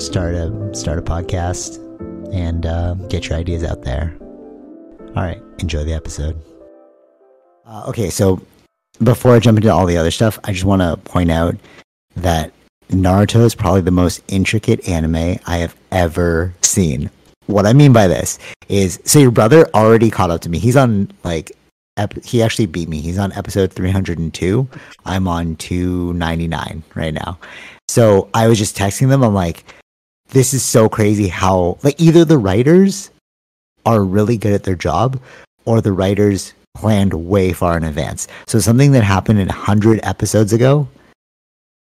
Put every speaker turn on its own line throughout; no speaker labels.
Start a start a podcast and uh, get your ideas out there. All right, enjoy the episode. Uh, okay, so before I jump into all the other stuff, I just want to point out that Naruto is probably the most intricate anime I have ever seen. What I mean by this is, so your brother already caught up to me. He's on like, he actually beat me. He's on episode 302. I'm on 299 right now. So I was just texting them. I'm like, this is so crazy how, like, either the writers are really good at their job or the writers planned way far in advance. So something that happened in 100 episodes ago,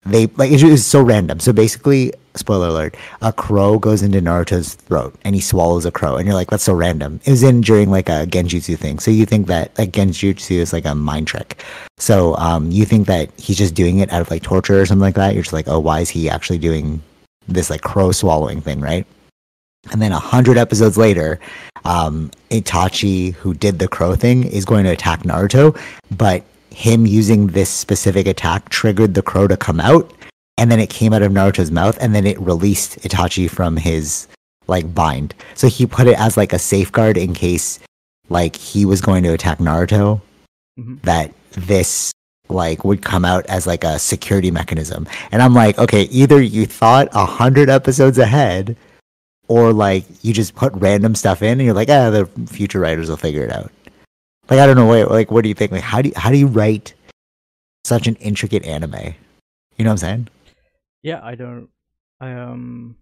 they like it was so random. So basically, spoiler alert, a crow goes into Naruto's throat and he swallows a crow and you're like that's so random. It was in during like a genjutsu thing. So you think that like genjutsu is like a mind trick. So um you think that he's just doing it out of like torture or something like that. You're just like, "Oh, why is he actually doing this like crow swallowing thing, right?" And then a hundred episodes later, um, Itachi, who did the crow thing, is going to attack Naruto, but him using this specific attack triggered the crow to come out, and then it came out of Naruto's mouth, and then it released Itachi from his like bind. So he put it as like a safeguard in case like he was going to attack Naruto,
Mhm.
that this like would come out as like a security mechanism. And I'm like, okay, either you thought a hundred episodes ahead or like you just put random stuff in and you're like, ah, the future writers will figure it out. Like I don't know, what like what do you think? Like how do you, how do you write such an intricate anime? You know what I'm saying?
Yeah, I don't. I um.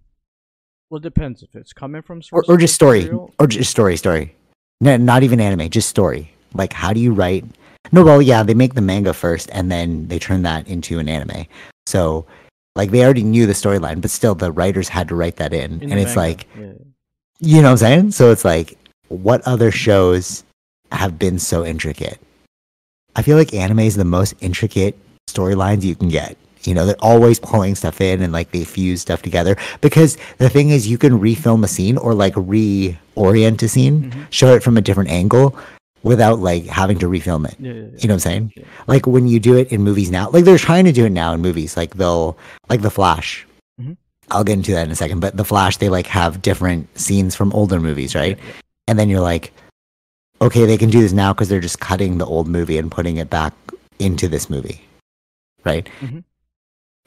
Well, it depends if it's coming from
Or, or just story, or just story, story. No, not even anime, just story. Like how do you write? No, well, yeah, they make the manga first and then they turn that into an anime. So like they already knew the storyline, but still the writers had to write that in,
in
and it's
manga,
like
yeah.
You know what I'm saying? So it's like, what other shows have been so intricate? I feel like anime is the most intricate storylines you can get. You know, they're always pulling stuff in and like they fuse stuff together. Because the thing is, you can refilm a scene or like reorient a scene,
Mhm.
show it from a different angle without like having to refilm it.
Yeah, yeah, yeah.
You know what I'm saying? Like when you do it in movies now, like they're trying to do it now in movies. Like they'll, like The Flash.
Mhm.
I'll get into that in a second. But The Flash, they like have different scenes from older movies, right? And then you're like, okay, they can do this now because they're just cutting the old movie and putting it back into this movie, right?
Mhm.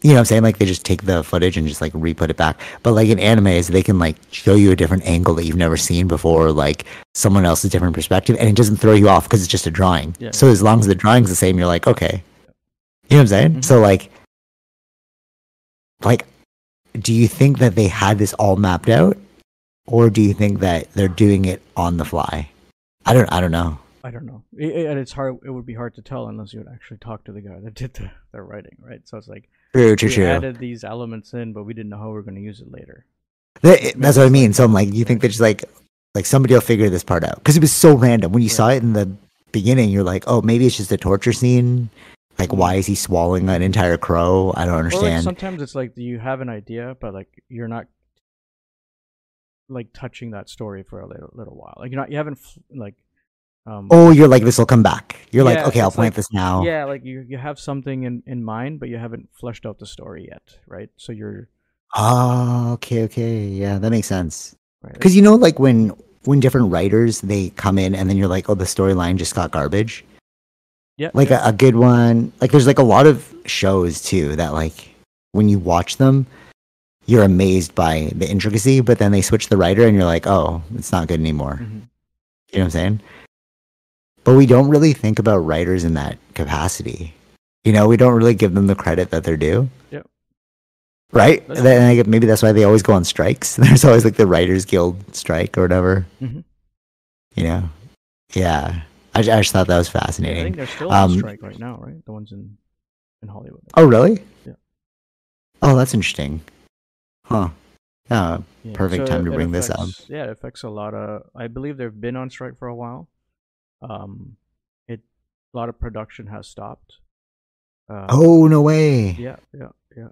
You know what I'm saying? Like they just take the footage and just like re-put it back. But like in animes, they can like show you a different angle that you've never seen before, like someone else's different perspective, and it doesn't throw you off because it's just a drawing.
Yeah.
So as long as the drawing's the same, you're like, okay. You know what I'm saying?
Mhm.
So like, like, do you think that they had this all mapped out, or do you think that they're doing it on the fly? I don't. I don't know.
I don't know, I- I- and it's hard. It would be hard to tell unless you would actually talk to the guy that did the, the writing, right? So it's like
True, true,
we
true.
added these elements in, but we didn't know how we were going to use it later.
That- that's what I mean. So I'm like, you think that just like, like somebody will figure this part out because it was so random. When you
Yeah.
saw it in the beginning, you're like, oh, maybe it's just a torture scene. Like, mm-hmm. why is he swallowing an entire crow? I don't
Or like
understand.
sometimes it's like you have an idea, but like you're not like touching that story for a little, little while. Like you're not, you haven't like, um,
oh, you're like, this will come back. You're like, okay, I'll plant
like-
this now.
yeah, like you you have something in in mind, but you haven't fleshed out the story yet, right? So you're
Oh, okay, okay, yeah, that makes sense.
right.
Because you know, like when when different writers they come in and then you're like, oh, the storyline just got garbage.
yeah,
Like
yeah.
a, a good one. Like there's like a lot of shows too that like when you watch them, you're amazed by the intricacy, but then they switch the writer and you're like, oh, it's not good anymore.
Mhm.
You know what I'm saying? But we don't really think about writers in that capacity. You know, we don't really give them the credit that they're due.
Yep.
Right?
That's
Then I maybe that's why they always go on strikes. There's always like the Writers Guild strike or whatever.
Mhm.
You know? Yeah. I, I just thought that was
Yeah, I think they're still on
Um,
strike right now, right? The ones in in Hollywood.
Oh, really?
Yeah.
Oh, that's interesting. Huh. Yeah.
Yeah,
Perfect time to bring this up.
Yeah, it affects a lot of. I believe they've been on strike for a while. Um, it a lot of production has stopped. Uh,
Oh, no way.
yeah, yeah, yeah.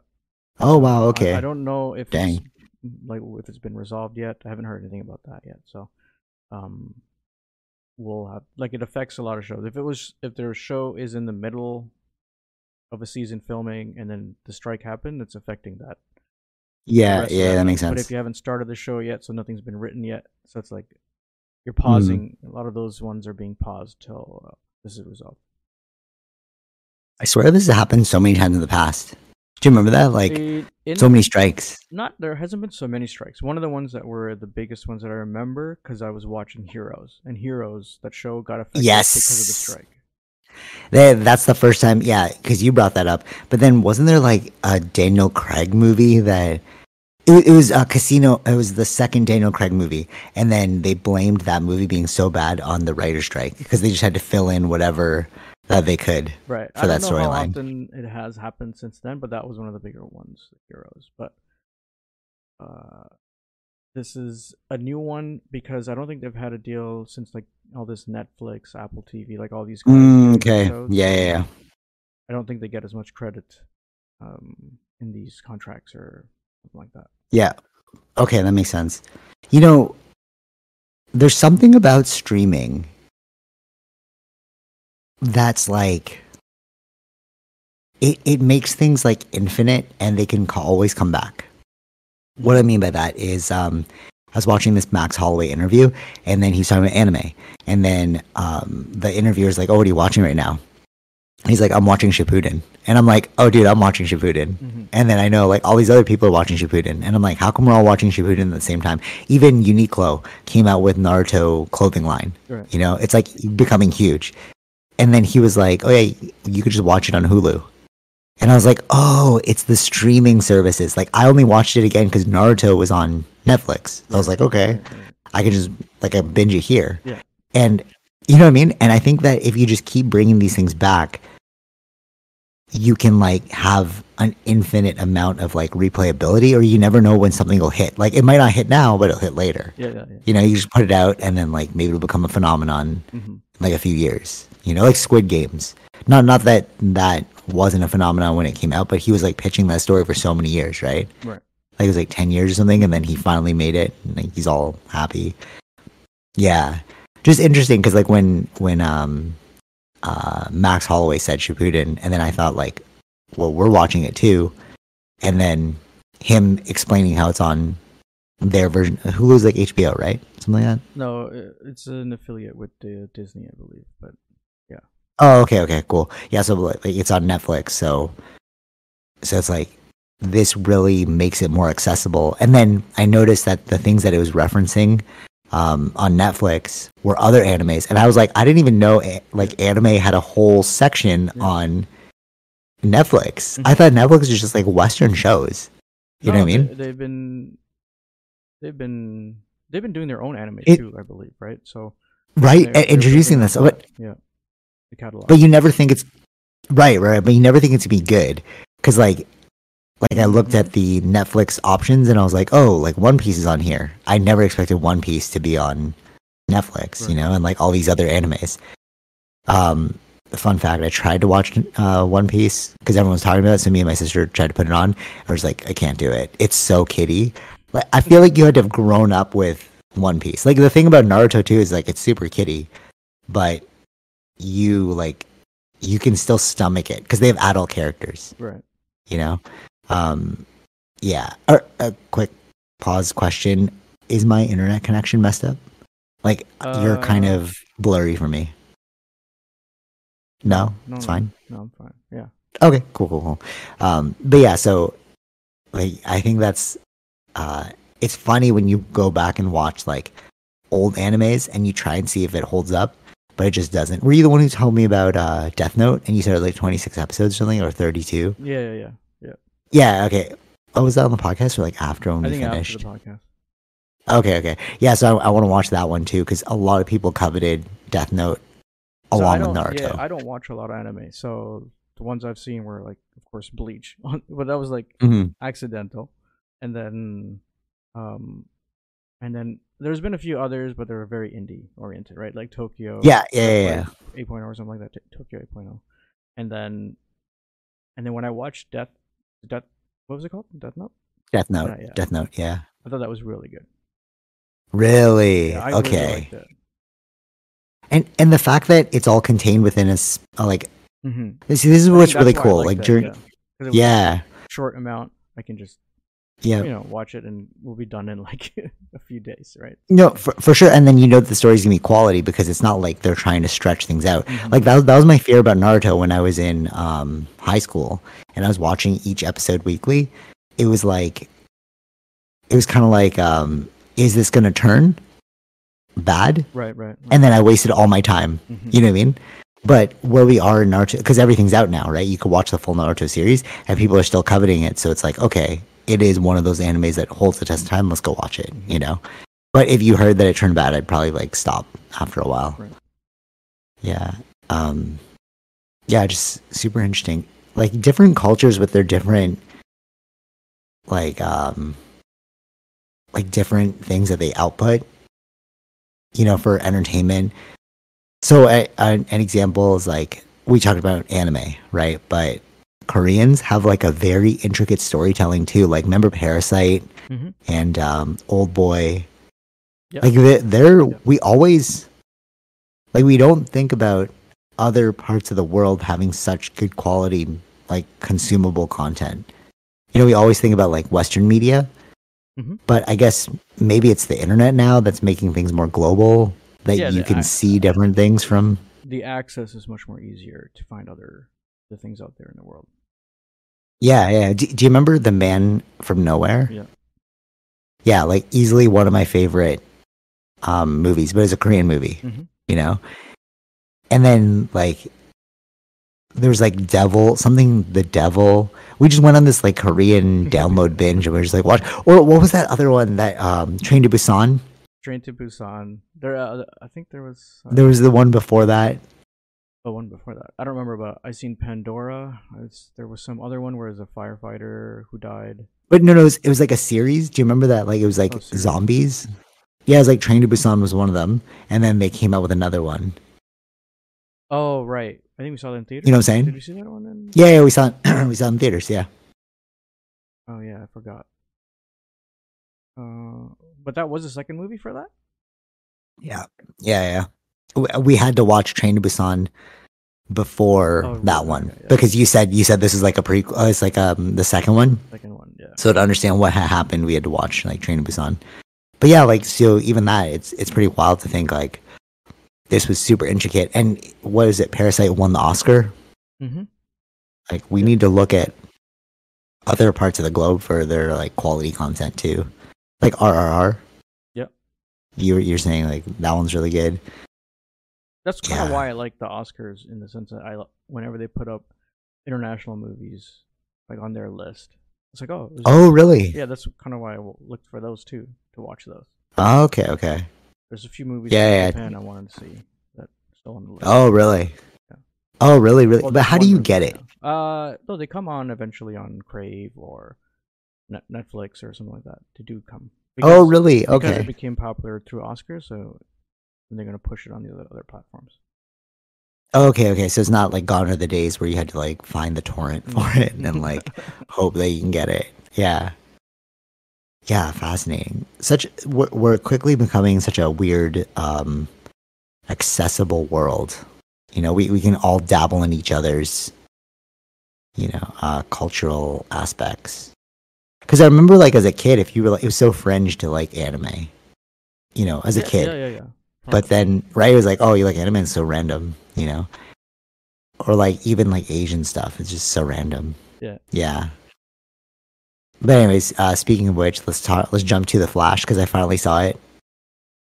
Oh, wow. Okay.
I, don't know if
Dang.
it's, like if it's been resolved yet. I haven't heard anything about that yet. So, um, we'll have like it affects a lot of shows. If it was if their show is in the middle of a season filming and then the strike happened, it's affecting that.
yeah. Yeah. That makes sense.
But if you haven't started the show yet, so nothing's been written yet, so it's like you're pausing. A lot of those ones are being paused till uh, this is resolved.
I swear this has happened so many times in the past. Do you remember that? Like,
in-
so many strikes.
not there hasn't been so many strikes. One of the ones that were the biggest ones that I remember because I was watching Heroes, and Heroes that show got affected because of the strike.
That, that's the first time, yeah, because you brought that up. But then wasn't there like a Daniel Craig movie that it, it was a casino? It was the second Daniel Craig movie, and then they blamed that movie being so bad on the writer strike because they just had to fill in whatever that they could.
Right.
For
I
that
don't know how
storyline.
often it has happened since then, but that was one of the bigger ones, the Heroes. But uh, this is a new one because I don't think they've had a deal since like all this Netflix, Apple TV, like all these.
Mm, okay,
shows.
yeah, yeah, yeah.
I don't think they get as much credit um, in these contracts or something like that.
Yeah. Okay, that makes sense. You know, there's something about streaming that's like it it makes things like infinite and they can always come back. What I mean by that is um I was watching this Max Holloway interview and then he's talking about anime and then um the interviewer's like, "Oh, what are you watching right now?" He's like, "I'm watching Shippuden." And I'm like, "Oh, dude, I'm watching Shippuden."
Mm-hmm.
And then I know like all these other people are watching Shippuden, and I'm like, how come we're all watching Shippuden at the same time? Even Uniqlo came out with Naruto clothing line.
Right.
You know, it's like becoming huge. And then he was like, oh yeah, you could just watch it on Hulu. And I was like, oh, it's the streaming services. Like I only watched it again because Naruto was on Netflix. I was like, okay. I can just like I binge it here.
Yeah.
And you know what I mean? And I think that if you just keep bringing these things back, you can like have an infinite amount of like replayability or you never know when something will hit. Like it might not hit now, but it'll hit later.
Yeah, yeah, yeah.
You know, you just put it out and then like maybe it'll become a phenomenon
hmm
in like a few years. You know, like Squid Games. Not not that that wasn't a phenomenon when it came out, but he was like pitching that story for so many years, right?
Right.
Like it was like ten years or something, and then he finally made it, and like, he's all happy. Yeah, just interesting because like when when um uh Max Holloway said Shippuden, and then I thought like, well, we're watching it too, and then him explaining how it's on their version. Hulu's like HBO, right? Something like that.
No, it's an affiliate with uh, Disney, I believe. But yeah.
Oh, okay, okay, cool. Yeah, so like, it's on Netflix, so so it's like this really makes it more accessible. And then I noticed that the things that it was referencing um, on Netflix were other animes, and I was like, I didn't even know like anime had a whole section
Yeah.
on Netflix. I thought Netflix was just like Western shows. You know what I mean?
They've been, they've been, they've been doing their own anime
It-
too, I believe, right? So
Right,
they're-
and
they're
introducing this, but
yeah, the catalog.
but you never think it's right, right. But you never think it's to be good because like like I looked at the Netflix options and I was like, oh, like One Piece is on here. I never expected One Piece to be on Netflix, you know, and like all these other animes. Um, fun fact: I tried to watch uh, One Piece because everyone was talking about it. So me and my sister tried to put it on. I was like, I can't do it. It's so kiddie. Like I feel like you had to have grown up with One Piece. Like the thing about Naruto too is like it's super kiddie, but you like you can still stomach it because they have adult characters
right.
you know um yeah or, a quick pause question is my internet connection messed up like you're kind
Uh,
of blurry for me no,
No,
it's fine
No, I'm fine. Yeah.
okay cool cool cool um but yeah so like i think that's uh, it's funny when you go back and watch like old animes and you try and see if it holds up, but it just doesn't. Were you the one who told me about uh, Death Note and you said it was like 26 episodes or something or 32?
Yeah, yeah, yeah. Yeah.
Okay. Oh, was that on the podcast or like after when
I
we finished?
after the podcast.
Okay, okay. Yeah, so I, I want to watch that one too because a lot of people coveted Death Note
So
along with Naruto.
Yeah, I don't watch a lot of anime, so the ones I've seen were like, of course, Bleach, but that was like
Mhm.
accidental, and then, um, and then there's been a few others, but they're very indie oriented, right? Like Tokyo.
Yeah, yeah, yeah, yeah.
Eight or something like that. Tokyo 8.0, and then, and then when I watched Death, Death, what was it called? Death Note.
Death Note. Death Note. Yeah.
I thought that was really good.
Really?
Yeah, really
okay.
it.
and and the fact that it's all contained within a like
Mm-hmm.
this, this is what's really cool. Like during
yeah. 'Cause it was
yeah,
a short amount, I can just
yeah.
you know watch it and we'll be done in like a few days, right?
No, for, for sure. And then you know that the story's gonna be quality because it's not like they're trying to stretch things out.
Mhm.
Like that was, that was my fear about Naruto when I was in um, high school and I was watching each episode weekly. It was like, it was kind of like, um, is this gonna turn bad?
right, right. right.
And then I wasted all my time.
Mhm.
You know what I mean? But where we are in Naruto, because everything's out now, right? You could watch the full Naruto series, and people are still coveting it. So it's like, okay, it is one of those animes that holds the test of time. Let's go watch it. You know. But if you heard that it turned bad, I'd probably like stop after a while.
Right.
Yeah. Um. Yeah, just super interesting. Like different cultures with their different, like um, like different things that they output. You know, for entertainment. So a, a, an example is like we talked about anime, right? But Koreans have like a very intricate storytelling too. Like remember Parasite
Mhm.
and um, Old Boy.
Yeah.
Like they- they're
Yeah.
we always like we don't think about other parts of the world having such good quality like consumable content. You know, we always think about like Western media,
Mhm.
but I guess maybe it's the internet now that's making things more global. That
Yeah,
you can
ac-
see different things from.
the access is much more easier to find other the things out there in the world.
Yeah, yeah. Do, do you remember the Man from Nowhere?
Yeah.
Yeah, like easily one of my favorite um, movies, but it's a Korean movie.
Mhm.
You know, and then like there was like Devil, something the Devil. We just went on this like Korean download binge, and we were just like watch. Or what was that other one that um, Train to Busan?
Train to Busan. There, uh, I think there was uh,
There was the one before that.
The one before that. I don't remember, but I seen Pandora. It's, there was some other one where it was a firefighter who died.
But no, no, it was, it was like a series. Do you remember that? Like it was like
Oh,
zombies. Yeah, it was like Train to Busan was one of them, and then they came out with another one.
Oh right, I think we saw that in theaters.
You know what I'm saying?
Did we see that one? In...
Yeah, yeah, we saw it, we saw it in theaters. Yeah,
Oh yeah, I forgot. Uh, but that was the second movie for that.
yeah, yeah, yeah. We, we had to watch Train to Busan before
Oh,
that one
okay, yeah.
because you said you said this is like a prequel. Uh, it's like um the second one.
Second one, yeah.
So to understand what had happened, we had to watch like Train to Busan. But yeah, like so even that, it's it's pretty wild to think like this was super intricate. And what is it? Parasite won the Oscar.
Mm-hmm.
Like we
Yeah.
need to look at other parts of the globe for their like quality content too. Like RRR.
Yep.
You you're saying like that one's really good.
That's kind of
Yeah.
why I like the Oscars in the sense that I whenever they put up international movies like on their list, it's like oh,
Oh really?
yeah, that's kind of why I looked for those too to watch those.
Oh, okay, okay.
There's a few movies
Yeah, yeah.
Japan I wanted to see that still on the list.
Oh really?
Yeah.
Oh really, really?
Well,
but how do you get it?
yeah. Uh, no, they come on eventually on Crave or Net- Netflix or something like that. They do come.
Oh
Because-
really?
Because
Okay.
it became popular through Oscars, so they're gonna push it on the other, other platforms.
Okay, okay. So it's not like gone are the days where you had to like find the torrent for it and then like hope that you can get it. Yeah. Yeah, fascinating. Such we're, we're quickly becoming such a weird um accessible world. You know, we we can all dabble in each other's you know, uh cultural aspects. Cuz I remember like as a kid if you were like it was so fringe to like anime. You know, as a
Yeah,
kid.
Yeah, yeah, yeah.
But then, right, it was like, oh, you like anime? It's so random, you know? Or like even like Asian stuff. It's just so random.
Yeah.
Yeah. But anyways, uh, speaking of which, let's talk. Let's jump to the Flash because I finally saw it.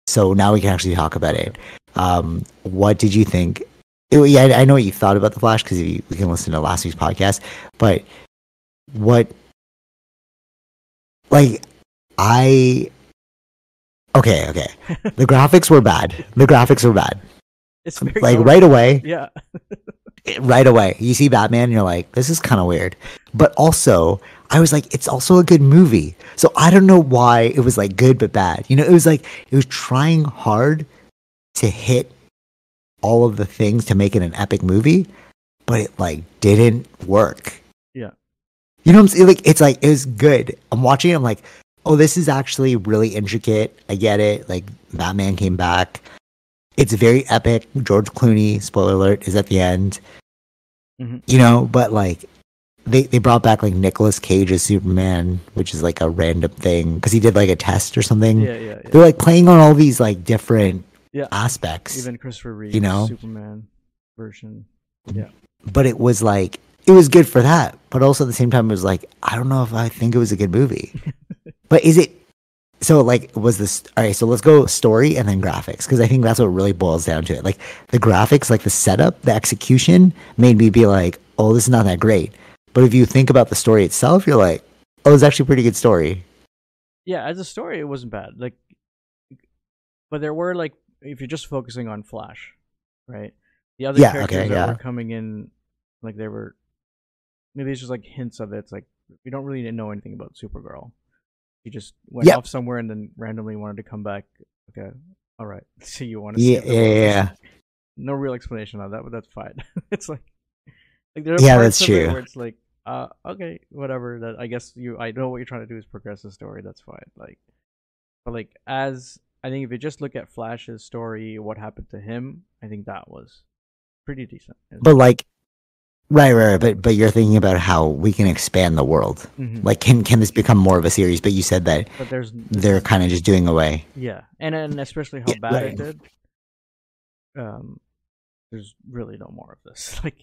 So now we can actually talk about it. Um, what did you think? It- yeah, I I know what you thought about the Flash because we can listen to last week's podcast. But what, like, I okay, okay. The graphics were bad. The graphics were bad.
It's very
Like
notable.
right away,
Yeah.
right away. You see Batman, you're like, this is kind of weird. But also, I was like, it's also a good movie. So I don't know why it was like good but bad. You know, it was like it was trying hard to hit all of the things to make it an epic movie, but it like didn't work.
Yeah.
You know what I'm saying? Like it's like it was good. I'm watching it, I'm like, oh, this is actually really intricate. I get it. Like Batman came back. It's very epic. George Clooney, spoiler alert, is at the end.
Mhm.
You know, but like they they brought back like Nicolas Cage as Superman, which is like a random thing because he did like a test or something.
Yeah, yeah, yeah.
They're like playing on all these like different
Yeah.
aspects.
Even Christopher Reeve, you
know?
Superman version.
Yeah, but it was like it was good for that but also at the same time it was like i don't know if i think it was a good movie but is it so like was this all right so let's go story and then graphics because i think that's what really boils down to it like the graphics like the setup the execution made me be like oh this is not that great but if you think about the story itself you're like oh it's actually a pretty good story
Yeah, as a story, it wasn't bad. Like, but there were like, if you're just focusing on Flash, right? The other
Yeah,
characters
okay,
that
yeah.
were coming in, like they were, maybe it's just like hints of it. It's like we don't really know anything about Supergirl. She just went
Yep.
off somewhere and then randomly wanted to come back. Okay, all right. So you want to?
yeah yeah yeah.
No real explanation on that, but that's fine. it's like, like there are
Yeah,
parts
that's
of it
true.
Where it's like, uh, okay, whatever. That I guess you, I know what you're trying to do is progress the story. That's fine. Like, but like as I think if you just look at Flash's story, what happened to him, I think that was pretty decent.
but like right right right, but but you're thinking about how we can expand the world
Mhm.
like can can this become more of a series but you said that
but there's
they're kind of just doing away
yeah, and and especially how
Yeah,
bad
right.
it did. Um, there's really no more of this. Like,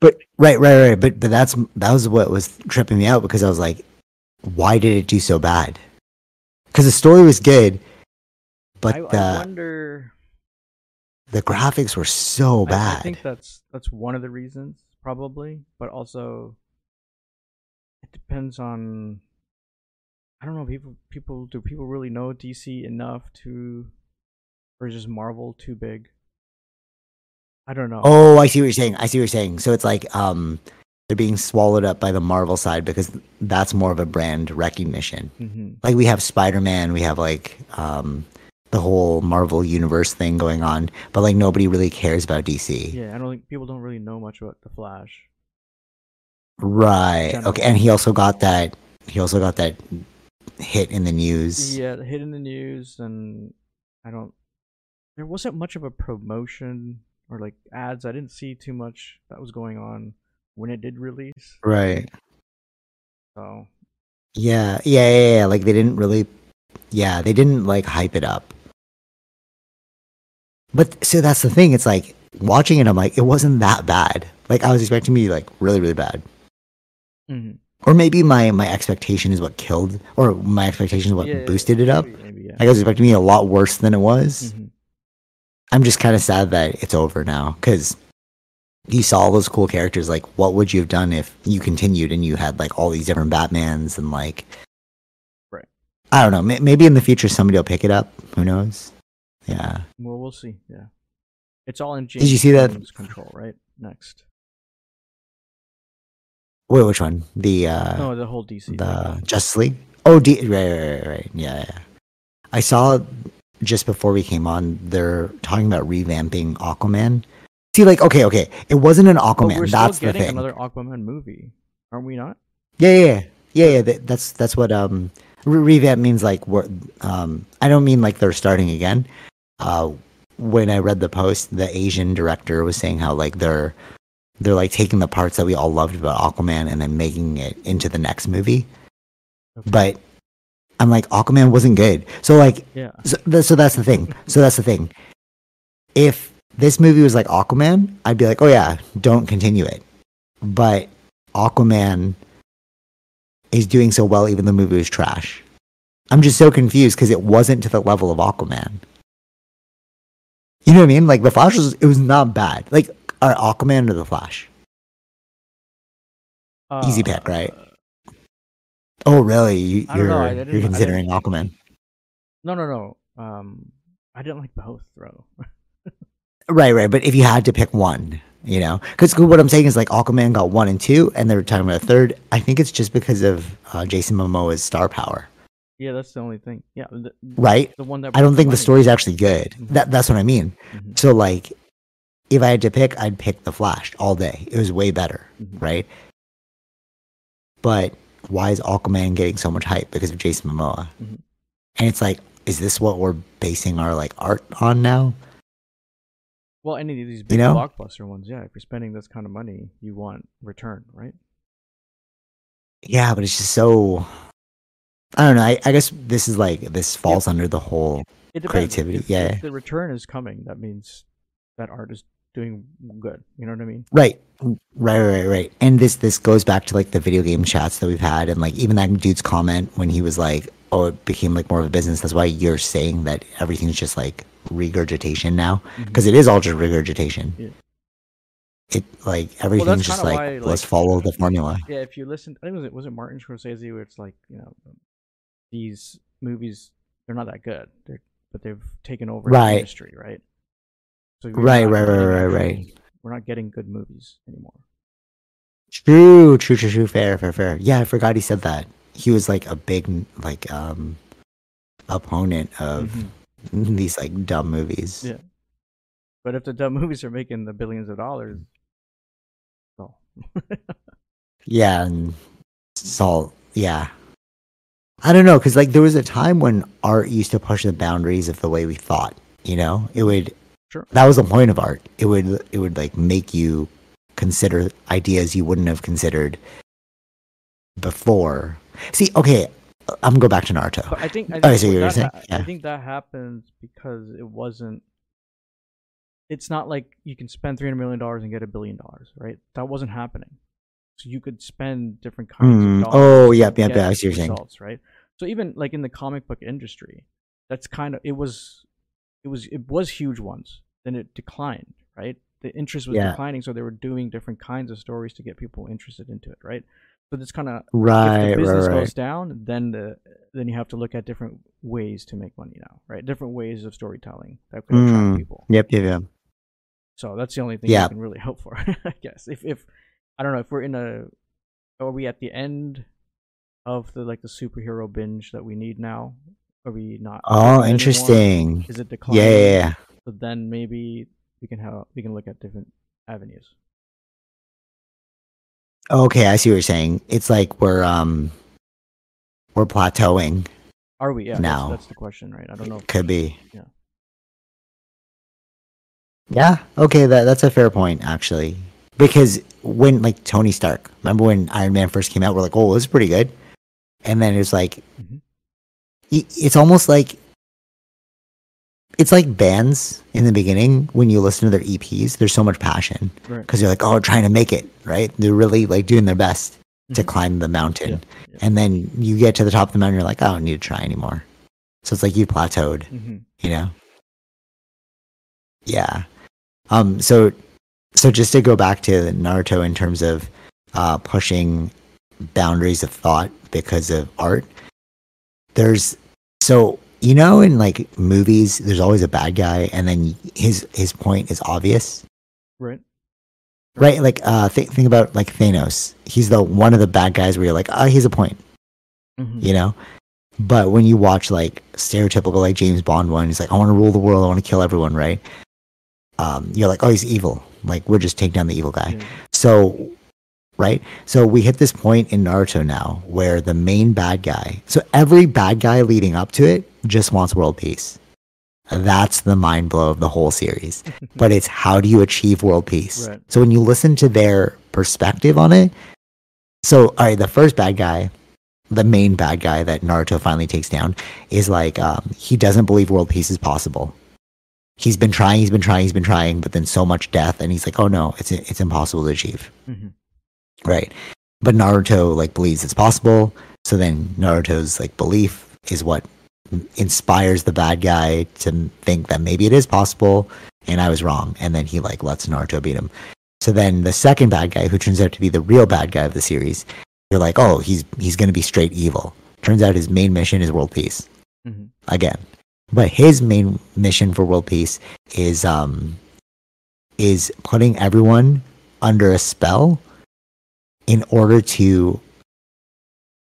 But right, right, right. But but that's that was what was tripping me out because I was like, why did it do so bad? Because the story was good, but
I,
the
I wonder.
the graphics were so
I-
bad.
I, think that's that's one of the reasons, probably, but also it depends on. I don't know. People, people, do people really know DC enough to, or is just Marvel too big? I don't know.
oh, I see what you're saying. I see what you're saying. So it's like um, they're being swallowed up by the Marvel side because that's more of a brand recognition.
hmm
Like we have Spider Man, we have like um, the whole Marvel universe thing going on, but like nobody really cares about DC.
Yeah, I don't think people don't really know much about the Flash.
Right. Okay. And he also got that. He also got that hit in the news.
Yeah, hit in the news, and I don't. There wasn't much of a promotion or like ads. I didn't see too much that was going on when it did release.
Right.
So
Yeah. Yeah. Yeah. Yeah. Like they didn't really. Yeah, they didn't like hype it up. But so that's the thing. It's like watching it. I'm like, it wasn't that bad. Like I was expecting to be like really, really bad.
mhm.
Or maybe my my expectation is what killed, or my expectation is what
Yeah,
boosted it up.
Maybe, yeah.
Like I was expecting to be a lot worse than it was.
Mhm.
I'm just kind of sad that it's over now because you saw all those cool characters. Like, what would you have done if you continued and you had like all these different Batmans and like,
Right.
I don't know. May- maybe in the future somebody will pick it up. Who knows? Yeah.
Well, we'll see. Yeah, it's all in
Did you
James
see that-
control, right? Next,
Wait, which one? The uh,
no, the whole DC.
the Justice League. Oh, D- right, right, right, right. Yeah, yeah. I saw just before we came on. They're talking about revamping Aquaman. See, like, okay, okay, it wasn't an
but
Aquaman.
we're
That's
still
the
getting
thing.
another Aquaman movie, aren't we not?
Yeah, yeah, yeah, yeah. yeah that, that's that's what um re- revamp means. Like, we're, um, I don't mean like they're starting again. Uh, when I read the post, the Asian director was saying how like they're they're like taking the parts that we all loved about Aquaman and then making it into the next movie.
Okay.
But I'm like, Aquaman wasn't good. So like,
Yeah,
so, th- so that's the thing. So that's the thing. If this movie was like Aquaman, I'd be like, oh yeah, don't continue it. But Aquaman is doing so well even the movie was trash? I'm just so confused because it wasn't to the level of Aquaman. You know what I mean? Like the Flash was it was not bad. Like are Aquaman or the Flash? Easy pick, right?
Uh,
Oh really? You,
know,
you're you're considering Aquaman.
No, no, no. Um, I didn't like both, though.
Right, right. But if you had to pick one, you know, because what I'm saying is like Aquaman got one and two, and they're talking about a third. I think it's just because of uh, Jason Momoa's star power,
yeah, that's the only thing. Yeah, the,
right?
the one that
I don't think the story's actually good.
Mhm.
That that's what I mean.
Mhm,
So like, if I had to pick, I'd pick the Flash all day. It was way better,
mhm.
right? But why is Aquaman getting so much hype because of Jason Momoa?
Mhm.
And it's like, is this what we're basing our like art on now?
Well, any of these big
know?
blockbuster ones, yeah. If you're spending this kind of money, you want return, right?
Yeah, but it's just so. I don't know. I, I guess this is like this falls under the whole.
It.
Creativity,
If,
yeah.
If the return is coming, that means that art is doing good. You know what I mean?
Right, right, right, right. And this this goes back to like the video game chats that we've had, and like even that dude's comment when he was like, "Oh, it became like more of a business." That's why you're saying that everything's just like regurgitation now, mm-hmm. because it is all just regurgitation.
Yeah.
It like everything's just
kinda
like, let's follow the formula.
Yeah, if you listen, I think was it was it Martin Scorsese where it's like you know these movies they're not that good, they're, but they've taken over
Right.
the industry, right? So
Right, right, right, right, right.
We're not getting good movies anymore.
True, true, true, true. Fair, fair, fair. Yeah, I forgot he said that. He was like a big like um opponent of
Mhm.
these like dumb movies.
Yeah. But if the dumb movies are making the billions of dollars, well,
Yeah, and salt. Yeah. I don't know, because like there was a time when art used to push the boundaries of the way we thought. You know, it would.
Sure.
That was the point of art. It would. It would like make you consider ideas you wouldn't have considered before. See, okay, I'm gonna go back to Naruto.
But I think I
Oh, so
what
you were
that
saying-
ha-
yeah.
I think that happens because it wasn't. It's not like you can spend three hundred million dollars and get a billion dollars, right? That wasn't happening. So you could spend different kinds
Mm,
of dollars.
oh,
yeah,
yeah, yep, yeah, I see what you're saying.
results, right? So even like in the comic book industry, that's kind of it was, it was it was huge once. Then it declined, right? The interest was
Yeah.
declining, so they were doing different kinds of stories to get people interested into it, right? So it's kind of
Right,
if the business
right, right.
goes down, then the then you have to look at different ways to make money now, right? Different ways of storytelling that could attract
Mm,
people.
Yep, yep, yep.
So that's the only thing
Yeah.
you can really hope for, I guess. If if I don't know if we're in a are we at the end of the like the superhero binge that we need now? Are we not?
Oh,
it anymore?
interesting.
Is it declining?
Yeah, yeah, yeah.
So then maybe we can have we can look at different avenues.
Okay, I see what you're saying. It's like we're um we're plateauing.
Are we? Yeah,
Now.
that's, that's the question, right? I don't know. if-
Could be.
Yeah.
Yeah. Okay. That that's a fair point, actually. Because when like Tony Stark, remember when Iron Man first came out, we're like, oh, this is pretty good, and then it's like,
Mhm.
it's almost like it's like bands in the beginning when you listen to their EPs. There's so much passion
Right.
because they're like, oh, trying to make it right. They're really like doing their best to
Mhm.
climb the mountain,
Yeah, yeah.
and then you get to the top of the mountain, you're like, I don't need to try anymore. So it's like you plateaued
Mhm.
you know yeah um so so just to go back to naruto in terms of uh pushing boundaries of thought because of art there's so you know in like movies there's always a bad guy and then his his point is obvious?
Right.
right? Like uh th- think about like thanos. He's the one of the bad guys where you're like oh he's a point.
Mhm.
you know? But when you watch like stereotypical like james bond one he's like i want to rule the world i want to kill everyone right? Um you're like oh he's evil like we're just taking down the evil guy.
Yeah.
so right? So we hit this point in naruto now where the main bad guy so every bad guy leading up to it just wants world peace. That's the mind blow of the whole series. But it's how do you achieve world peace?
Right.
so when you listen to their perspective on it so all right the first bad guy the main bad guy that naruto finally takes down is like um, he doesn't believe world peace is possible he's been trying he's been trying he's been trying but then so much death and he's like oh no it's it's impossible to achieve
Mhm.
right but Naruto like believes it's possible. So then Naruto's like belief is what inspires the bad guy to think that maybe it is possible and I was wrong. And then he like lets Naruto beat him. So then the second bad guy, who turns out to be the real bad guy of the series, you're like, oh, he's he's gonna be straight evil. Turns out his main mission is world peace.
hmm
Again. But his main mission for world peace is um is putting everyone under a spell in order to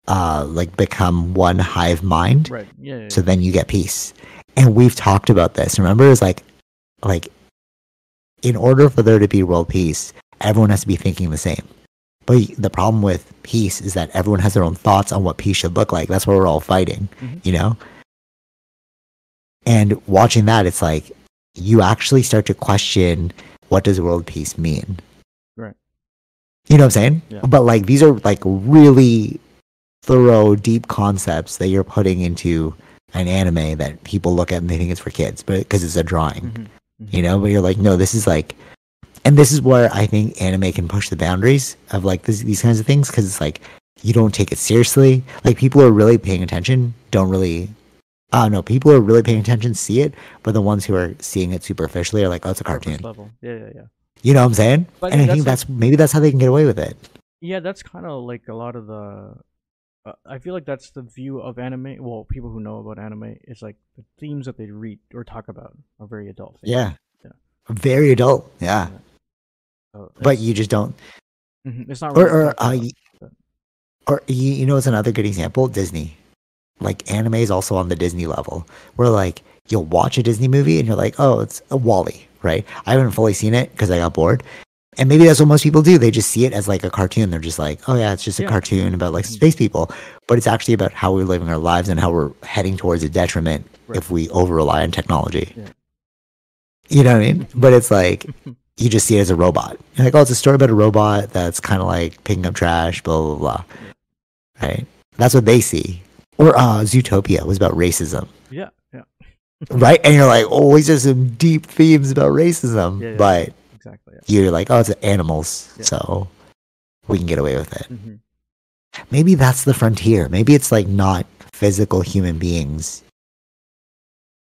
uh like become one hive mind
Right. Yeah. yeah,
so then you get peace and we've talked about this remember it's like like in order for there to be world peace everyone has to be thinking the same but the problem with peace is that everyone has their own thoughts on what peace should look like that's why we're all fighting
Mhm.
you know and watching that it's like you actually start to question what does world peace mean
Right.
you know what i'm saying
Yeah.
but like these are like really thorough deep concepts that you're putting into an anime that people look at and they think it's for kids but because it's a drawing
Mhm.
you know but you're like no this is like and this is where i think anime can push the boundaries of like this, these kinds of things because it's like you don't take it seriously like people who are really paying attention don't really uh no people who are really paying attention see it but the ones who are seeing it superficially are like oh it's a cartoon
level. Yeah. Yeah. Yeah.
you know what i'm saying
But
and i
that's
think
like-
that's maybe that's how they can get away with it
Yeah, that's kind of like a lot of the. Uh, I feel like that's the view of anime. Well, people who know about anime, it's like the themes that they read or talk about are very adult. Themes.
yeah
Yeah.
very adult yeah
So
but you just don't
Mhm, it's not.
or
really
or
talked
uh, or you, you know it's another good example disney like anime is also on the disney level where like you'll watch a disney movie and you're like oh it's a WALL-E right i haven't fully seen it because i got bored and maybe that's what most people do they just see it as like a cartoon they're just like oh yeah it's just a
Yeah.
cartoon about like
Mhm.
space people but it's actually about how we're living our lives and how we're heading towards a detriment
Right.
if we over rely on technology
Yeah.
you know what i mean but it's like you just see it as a robot. You're like, oh, it's a story about a robot that's kind of like picking up trash, blah blah blah. Right? That's what they see. Or uh, Zootopia was about racism,
yeah. Yeah.
right? And you're like, oh, these are some deep themes about racism,
Yeah, yeah.
but
Exactly. Yeah.
you're like, oh, it's animals, so we can get away with it.
hmm
Maybe that's the frontier. Maybe it's like not physical human beings.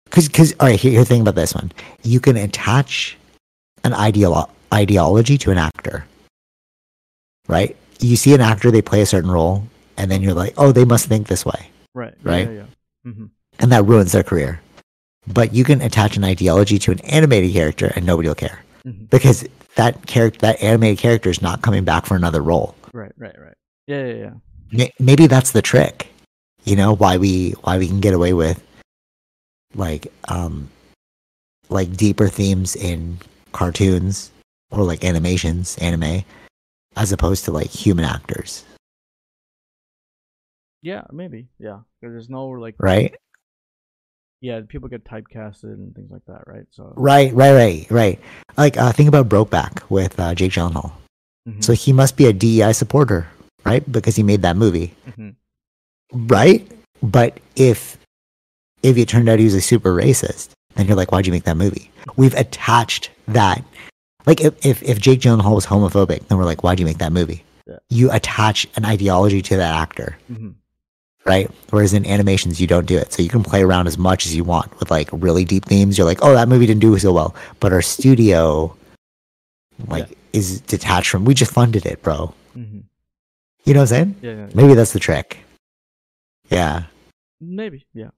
Because, because, all right, here, here, think about this one. You can attach an ideolo- ideology to an actor, right? You see an actor, they play a certain role, and then you're like, oh, they must think this way,
Right.
Right?
Yeah. Yeah. hmm
and that ruins their career. But you can attach an ideology to an animated character, and nobody will care
hmm
because that character, that animated character, is not coming back for another role.
Right. Right. Right. Yeah. Yeah. Yeah.
Maybe that's the trick you know why we why we can get away with like um like deeper themes in cartoons or like animations anime as opposed to like human actors
Yeah. Maybe. Yeah, There's no like.
right
Yeah. People get typecasted and things like that. Right. So.
right right right right like uh think about brokeback with uh jake gyllenhaal
Mhm,
so he must be a dei supporter right because he made that movie
mhm.
right but if if it turned out he was a super racist then you're like why'd you make that movie we've attached that like if if, if jake gyllenhaal was homophobic then we're like why'd you make that movie
Yeah.
you attach an ideology to that actor
Mhm.
Right whereas in animations you don't do it so you can play around as much as you want with like really deep themes you're like oh that movie didn't do so well but our studio like is detached from we just funded it bro
Mhm.
you know what i'm saying
Yeah, yeah, yeah.
maybe that's the trick yeah
Maybe. Yeah.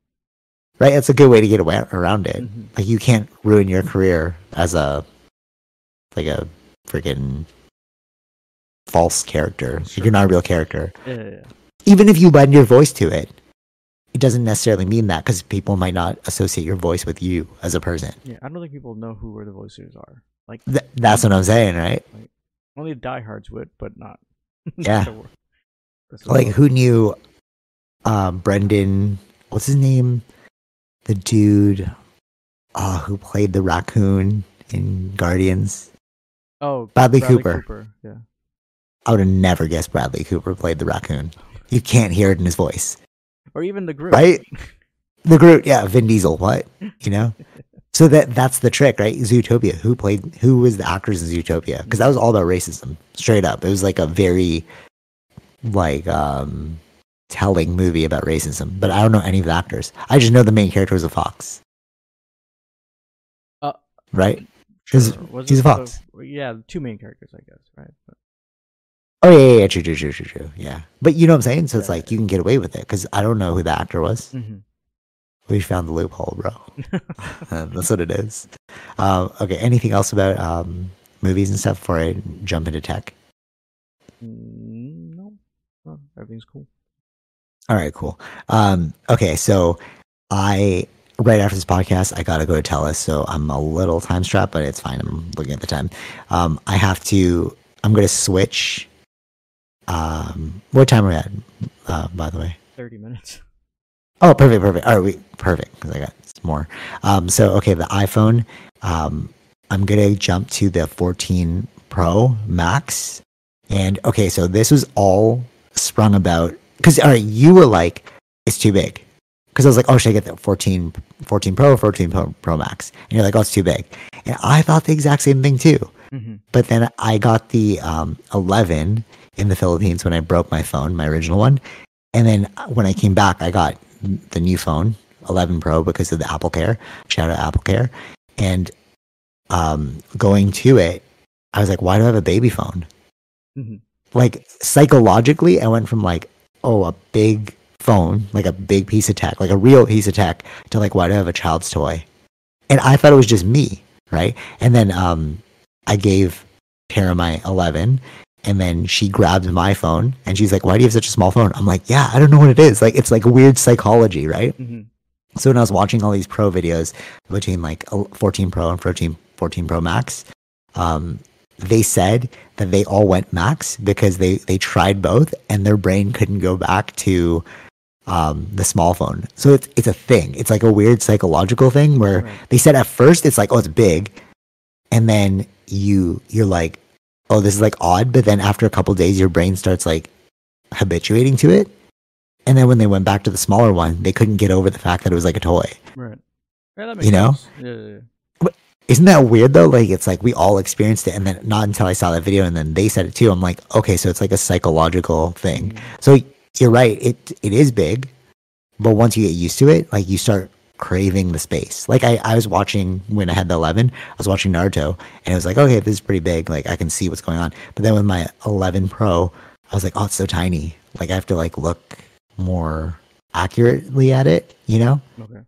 right that's a good way to get away, around it
Mhm.
like you can't ruin your career as a like a freaking false character
Sure.
you're not a real character
Yeah. Yeah. yeah.
Even if you lend your voice to it it doesn't necessarily mean that because people might not associate your voice with you as a person
Yeah, I don't think people know who where the voices are. Like
Th- that's what i'm saying right
only diehards would, but not.
Yeah.
the wor- rest of the
like who knew um brendan what's his name the dude uh who played the raccoon in guardians
Oh,
Bradley Cooper.
Yeah.
I would have never guessed Bradley Cooper played the raccoon. You can't hear it in his voice,
Or even the Groot.
right? The Groot, yeah, Vin Diesel. What you know? So that that's the trick, right? Zootopia. Who played? Who was the actors in Zootopia? Because that was all about racism, straight up. It was like a very like um telling movie about racism, but I don't know any of the actors. I just know the main character was a fox.
Uh,
right?
Sure.
He's
it
a
the-
fox.
yeah, two main characters, I guess, right? But,
Oh yeah, yeah, yeah, true, true, true, true, true. Yeah, but you know what I'm saying. So it's like you can get away with it because I don't know who the actor was.
Mhm.
We found the loophole, bro. Uh, That's what it is. Um, okay. Anything else about um, movies and stuff before I jump into tech?
Mm, no, no, everything's cool.
All right, cool. Um, okay, so I right after this podcast, I gotta go to Telus, so I'm a little time strapped, but it's fine. I'm looking at the time. Um, I have to. I'm gonna switch. Um, what time are we at? Uh, by the way.
Thirty minutes.
Oh, perfect, perfect. All right, we perfect because I got more. Um, so okay, the iPhone. Um, I'm gonna jump to the 14 Pro Max, and okay, so this was all sprung about because all right, you were like, it's too big. Because I was like, oh, should I get the 14, 14 Pro 14 Pro, Pro Max? And you're like, oh, it's too big. And I thought the exact same thing too.
hmm
But then I got the um, 11 in the Philippines when I broke my phone, my original one. And then when I came back, I got the new phone, 11 Pro, because of the Apple Care. Shout out Apple Care. And um, going to it, I was like, why do I have a baby phone?
hmm
Like psychologically, I went from like, oh, a big phone, like a big piece of tech, like a real piece of tech, to like, why do I have a child's toy? And I thought it was just me, right? And then um, I gave Tara my 11, and then she grabbed my phone, and she's like, "Why do you have such a small phone?" I'm like, "Yeah, I don't know what it is. Like, it's like weird psychology, right?"
hmm
So when I was watching all these pro videos between like 14 Pro and 14, 14 Pro Max, um, they said that they all went max because they they tried both and their brain couldn't go back to um, the small phone. So it's it's a thing. It's like a weird psychological thing where
Right.
they said at first it's like oh it's big, and then you you're like oh this is like odd, but then after a couple days your brain starts like habituating to it. And then when they went back to the smaller one, they couldn't get over the fact that it was like a toy.
Right. Yeah, that makes
You know?
sense. Yeah, yeah, yeah.
Isn't that weird though? Like it's like we all experienced it, and then not until I saw that video, and then they said it too. I'm like, okay, so it's like a psychological thing.
Mhm.
So you're right. It it is big, but once you get used to it, like you start craving the space. Like I, I was watching when I had the 11, I was watching Naruto, and it was like, okay, this is pretty big. Like I can see what's going on. But then with my 11 Pro, I was like, oh, it's so tiny. Like I have to like look more accurately at it, you know.
Okay.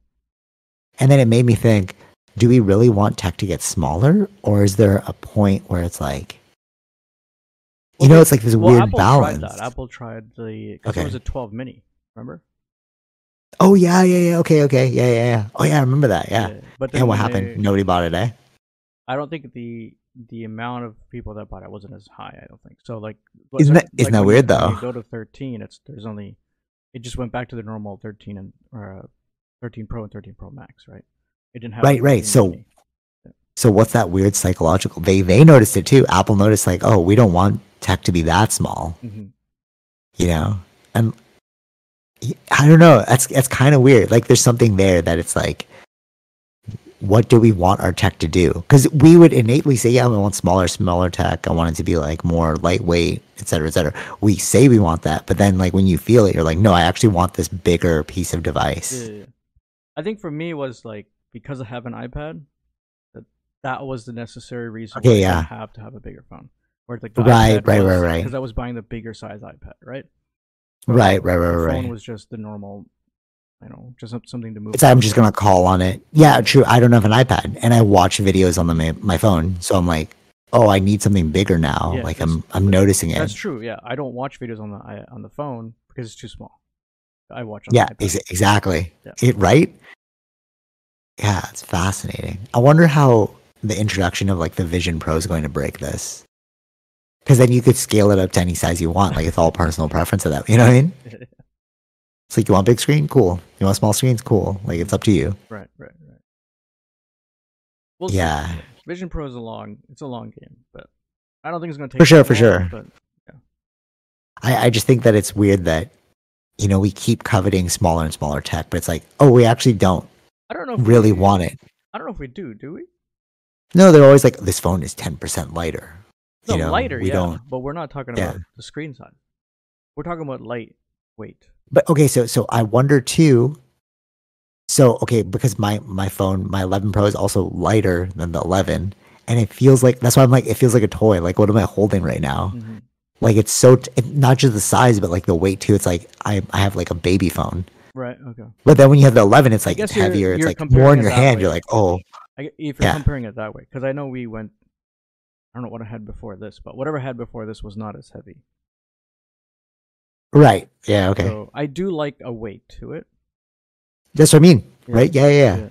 And then it made me think, do we really want tech to get smaller, or is there a point where it's like, you
Well,
know, it's like this
Well,
weird
Apple
balance.
tried that. Apple tried the.
Okay.
It was a 12 mini. Remember?
Oh yeah, yeah, yeah. Okay, okay, yeah, yeah, yeah. Oh yeah, I remember that. Yeah.
But then
And what happened?
they-
Nobody bought it, eh?
I don't think the the amount of people that bought it wasn't as high. I don't think so. Like,
Isn't
like-
that- isn't that weird,
you,
though?
you go to 13, it's there's only it just went back to the normal 13 and or uh, 13 Pro and 13 Pro Max, right? It didn't have
Right, right. So-
mini.
So what's that weird psychological? They they noticed it too. Apple noticed like, oh, we don't want tech to be that small,
Mhm.
you know. And I don't know. That's that's kind of weird. Like there's something there that it's like, what do we want our tech to do? Because we would innately say, yeah, we want smaller, smaller tech. I want it to be like more lightweight, et cetera, et cetera. We say we want that, but then like when you feel it, you're like, no, I actually want this bigger piece of device.
Yeah, yeah, yeah. I think for me it was like because I have an iPad, that that was the necessary reason
Okay,
I
yeah.
didn't have to have a bigger phone. Where like the
Right, right,
was,
right, right.
Because I was buying the bigger size iPad, right?
Right, right, right,
the
right.
phone was just the normal, you know, just something to move.
It's I'm just gonna call on it. Yeah, true. I don't have an iPad, and I watch videos on the ma- my phone, so I'm like, oh, I need something bigger now.
Yeah,
like I'm I'm noticing it.
That's true. Yeah, I don't watch videos on the i- on the phone because it's too small. I watch on
Yeah, ex- exactly.
Yeah.
It right. Yeah, it's fascinating. I wonder how the introduction of like the Vision Pro is going to break this. Because then you could scale it up to any size you want. Like it's all personal preference of that. You know what I mean? It's like you want big screen, cool. You want small screens, cool. Like it's up to you.
right, right, right. We'll.
Yeah.
Vision Pro is a long. It's a long game, but I don't think it's going to take
For sure, for
long,
sure.
But
I, I just think that it's weird that, you know, we keep coveting smaller and smaller tech, but it's like, oh, we actually don't
I don't know. If
really want it.
I don't know if we do. Do we?
No, they're always like, this phone is 10% lighter.
No,
you know,
lighter.
we
yeah,
don't.
but we're not talking
Yeah.
about the screen size. We're talking about light weight.
But okay, so so I wonder too. So okay, because my my phone, my 11 Pro is also lighter than the 11, and it feels like that's why I'm like it feels like a toy. Like what am I holding right now?
Mhm.
Like it's so t- it- not just the size, but like the weight too. It's like I I have like a baby phone.
Right. Okay.
But then when you have the 11, it's like it's
you're-
heavier. It's
you're
like more in your hand.
way.
You're like, oh,
I, if you're
Yeah.
comparing it that way, because I know we went. I don't know what I had before this, but whatever I had before this was not as heavy.
right, yeah, okay,
So I do like a weight to it.
that's what I mean,
Yeah.
right? Yeah, yeah, yeah.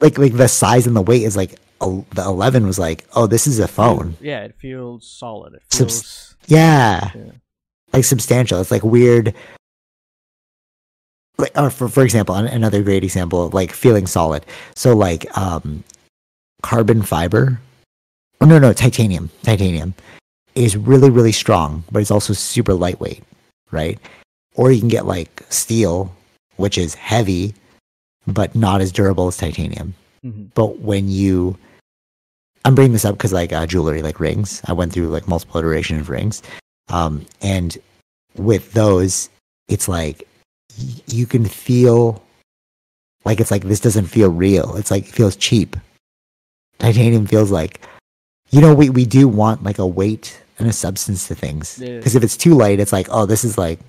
Like like the size and the weight is like el- the 11 was like, oh, this is a phone.
Yeah, it feels solid. It
Subs- Yeah,
Yeah.
like substantial. It's like weird. Like, or for for example, another great example of like feeling solid. So like um, carbon fiber. Oh no, no, titanium. Titanium is really really strong, but it's also super lightweight, right? Or you can get like steel, which is heavy, but not as durable as titanium.
hmm
But when you, I'm bringing this up because like uh, jewelry, like rings, I went through like multiple iterations of rings, um, and with those, it's like y- you can feel like it's like this doesn't feel real. It's like it feels cheap. Titanium feels like, you know, we we do want like a weight and a substance to things
Yeah.
because if it's too light, it's like oh, this is like,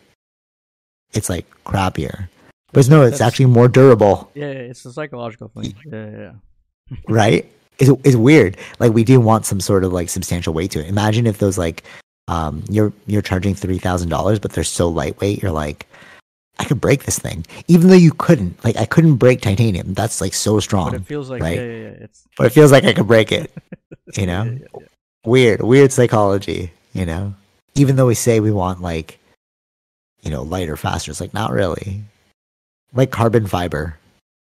it's like crappier. But no, it's
That's-
actually more durable
Yeah, yeah, it's a psychological thing. Yeah, yeah, yeah.
right? It's, it's weird. Like we do want some sort of like substantial weight to it. Imagine if those like um you're you're charging three thousand dollars, but they're so lightweight. You're like, I could break this thing, even though you couldn't. Like I couldn't break titanium. That's like so strong.
But it feels like
right?
yeah, yeah, yeah. It's
but it feels like I could break it. You know,
yeah, yeah.
weird, weird psychology. You know, even though we say we want like, you know, lighter, faster, it's like not really. Like carbon fiber,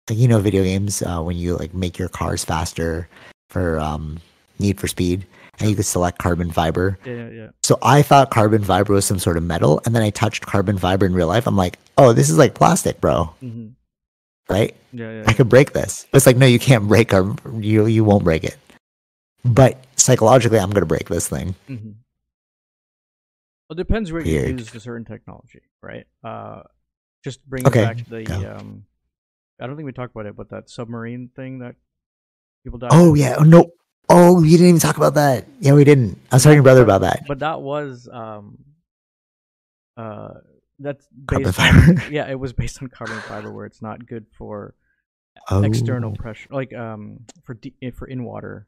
like you know, video games uh, when you like make your cars faster for um, Need for Speed, and you could select carbon fiber.
yeah, yeah.
So I thought carbon fiber was some sort of metal, and then I touched carbon fiber in real life. I'm like, oh, this is like plastic, bro.
hmm
Right?
Yeah, yeah.
I could break this. But it's like, no, you can't break our, you you won't break it. But psychologically, I'm gonna break this thing.
Mm-hmm. Well, it depends where you use a certain technology, right? Uh, just bring
Okay,
back the
go.
um. I don't think we talked about it, but that submarine thing that people died.
Oh
in.
yeah, oh, no. Oh, you didn't even talk about that. Yeah, we didn't. I was talking to your brother about that.
But that was um. Uh, that's
Carbon
based on,
fiber.
yeah, it was based on carbon fiber, where it's not good for
Oh.
external pressure, like um for deep, for in water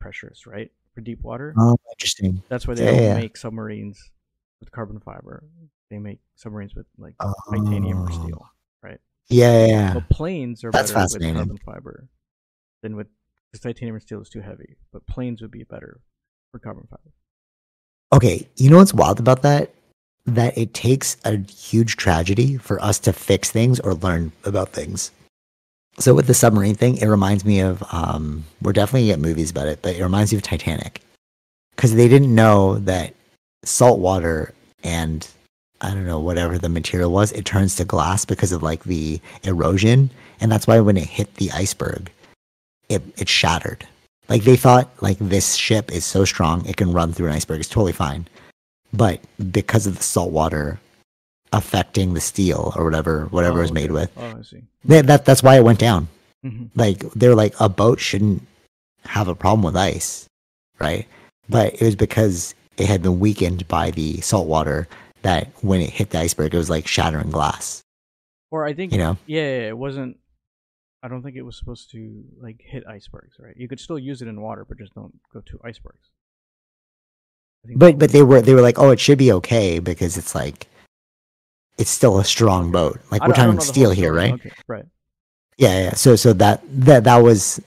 pressures, right? For deep water,
Oh, interesting.
that's why they
yeah,
don't
yeah.
make submarines with carbon fiber. They make submarines with like titanium or
Oh.
steel.
Yeah, yeah, yeah.
But planes are
That's
better with carbon fiber than with because titanium and steel is too heavy. But planes would be better for carbon fiber.
Okay, you know what's wild about that? That it takes a huge tragedy for us to fix things or learn about things. So with the submarine thing, it reminds me of um, we're definitely gonna get movies about it, but it reminds me of Titanic because they didn't know that salt water and I don't know whatever the material was, it turns to glass because of like the erosion, and that's why when it hit the iceberg, it it shattered. Like they thought like this ship is so strong it can run through an iceberg. It's totally fine. But because of the salt water affecting the steel or whatever whatever
Oh,
it was made with,
Oh, I see.
that, that that's why it went down.
hmm
Like they're like a boat shouldn't have a problem with ice, right? But it was because it had been weakened by the salt water that when it hit the iceberg it was like shattering glass.
Or I think
You know?
yeah, it wasn't. I don't think it was supposed to like hit icebergs, right? You could still use it in water, but just don't go to icebergs.
But but they were they were like, oh, it should be okay because it's like it's still a strong boat. Like we're
don't- I don't
talking steel here, right?
Okay, right.
Yeah, yeah. So so that that that was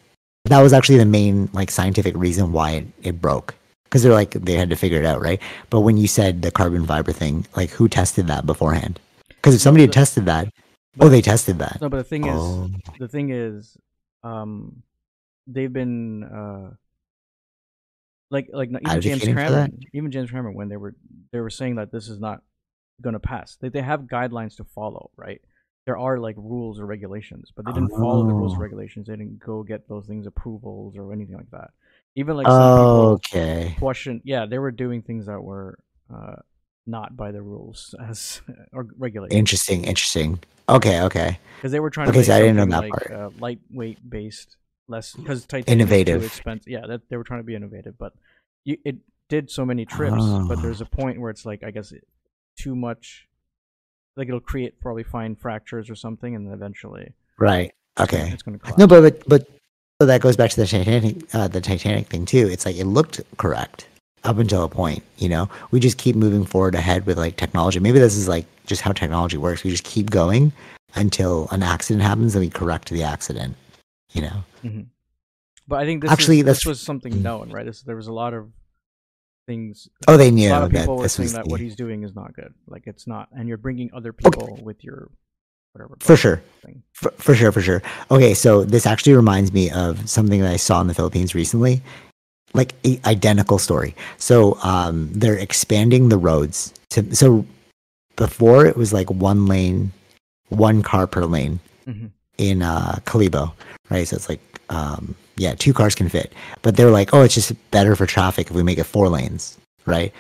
that was actually the main like scientific reason why it, it broke. Because they're like they had to figure it out, right? But when you said the carbon fiber thing, like who tested that beforehand? Because if somebody had tested that,
but-
oh, they tested that.
No, but the thing is,
Oh,
the thing is, um, they've been uh, like like even James
Advocating for that?
Cameron, even James Cameron, when they were they were saying that this is not going to pass. They they have guidelines to follow, right? There are like rules or regulations, but they didn't follow the rules
Oh.
or regulations. They didn't go get those things approvals or anything like that. Even like some people
okay.
question, yeah, they were doing things that were uh, not by the rules as or regulations.
Interesting, interesting. Okay, okay.
Because they were trying to
Okay,
make
so I didn't know that
like
part.
uh, lightweight based, less because titanium
Innovative.
is too expensive. Yeah, that they were trying to be innovative, but you, it did so many trips. But
Ah.
there's a point where it's like I guess it, too much. Like it'll create probably fine fractures or something, and then eventually
Right. Okay.
it's going to.
No, but but but so that goes back to the Titanic, uh, the Titanic thing too. It's like it looked correct up until a point. You know, we just keep moving forward ahead with like technology. Maybe this is like just how technology works. We just keep going until an accident happens, and we correct the accident. You know. Mm-hmm.
But I think this
Actually,
is, this was something known, right? This, there was a lot of things.
Oh, they knew.
a lot of
that
people were
this
saying
was
that what he's doing is not good. Like it's not, and you're bringing other people with your whatever.
For sure. For, for sure, for sure. Okay, so this actually reminds me of something that I saw in the Philippines recently, like a identical story. So um, they're expanding the roads to. So before it was like one lane, one car per lane
Mhm.
in uh, Kalibo, right? So it's like um, yeah, two cars can fit. But they're like, oh, it's just better for traffic if we make it four lanes, right?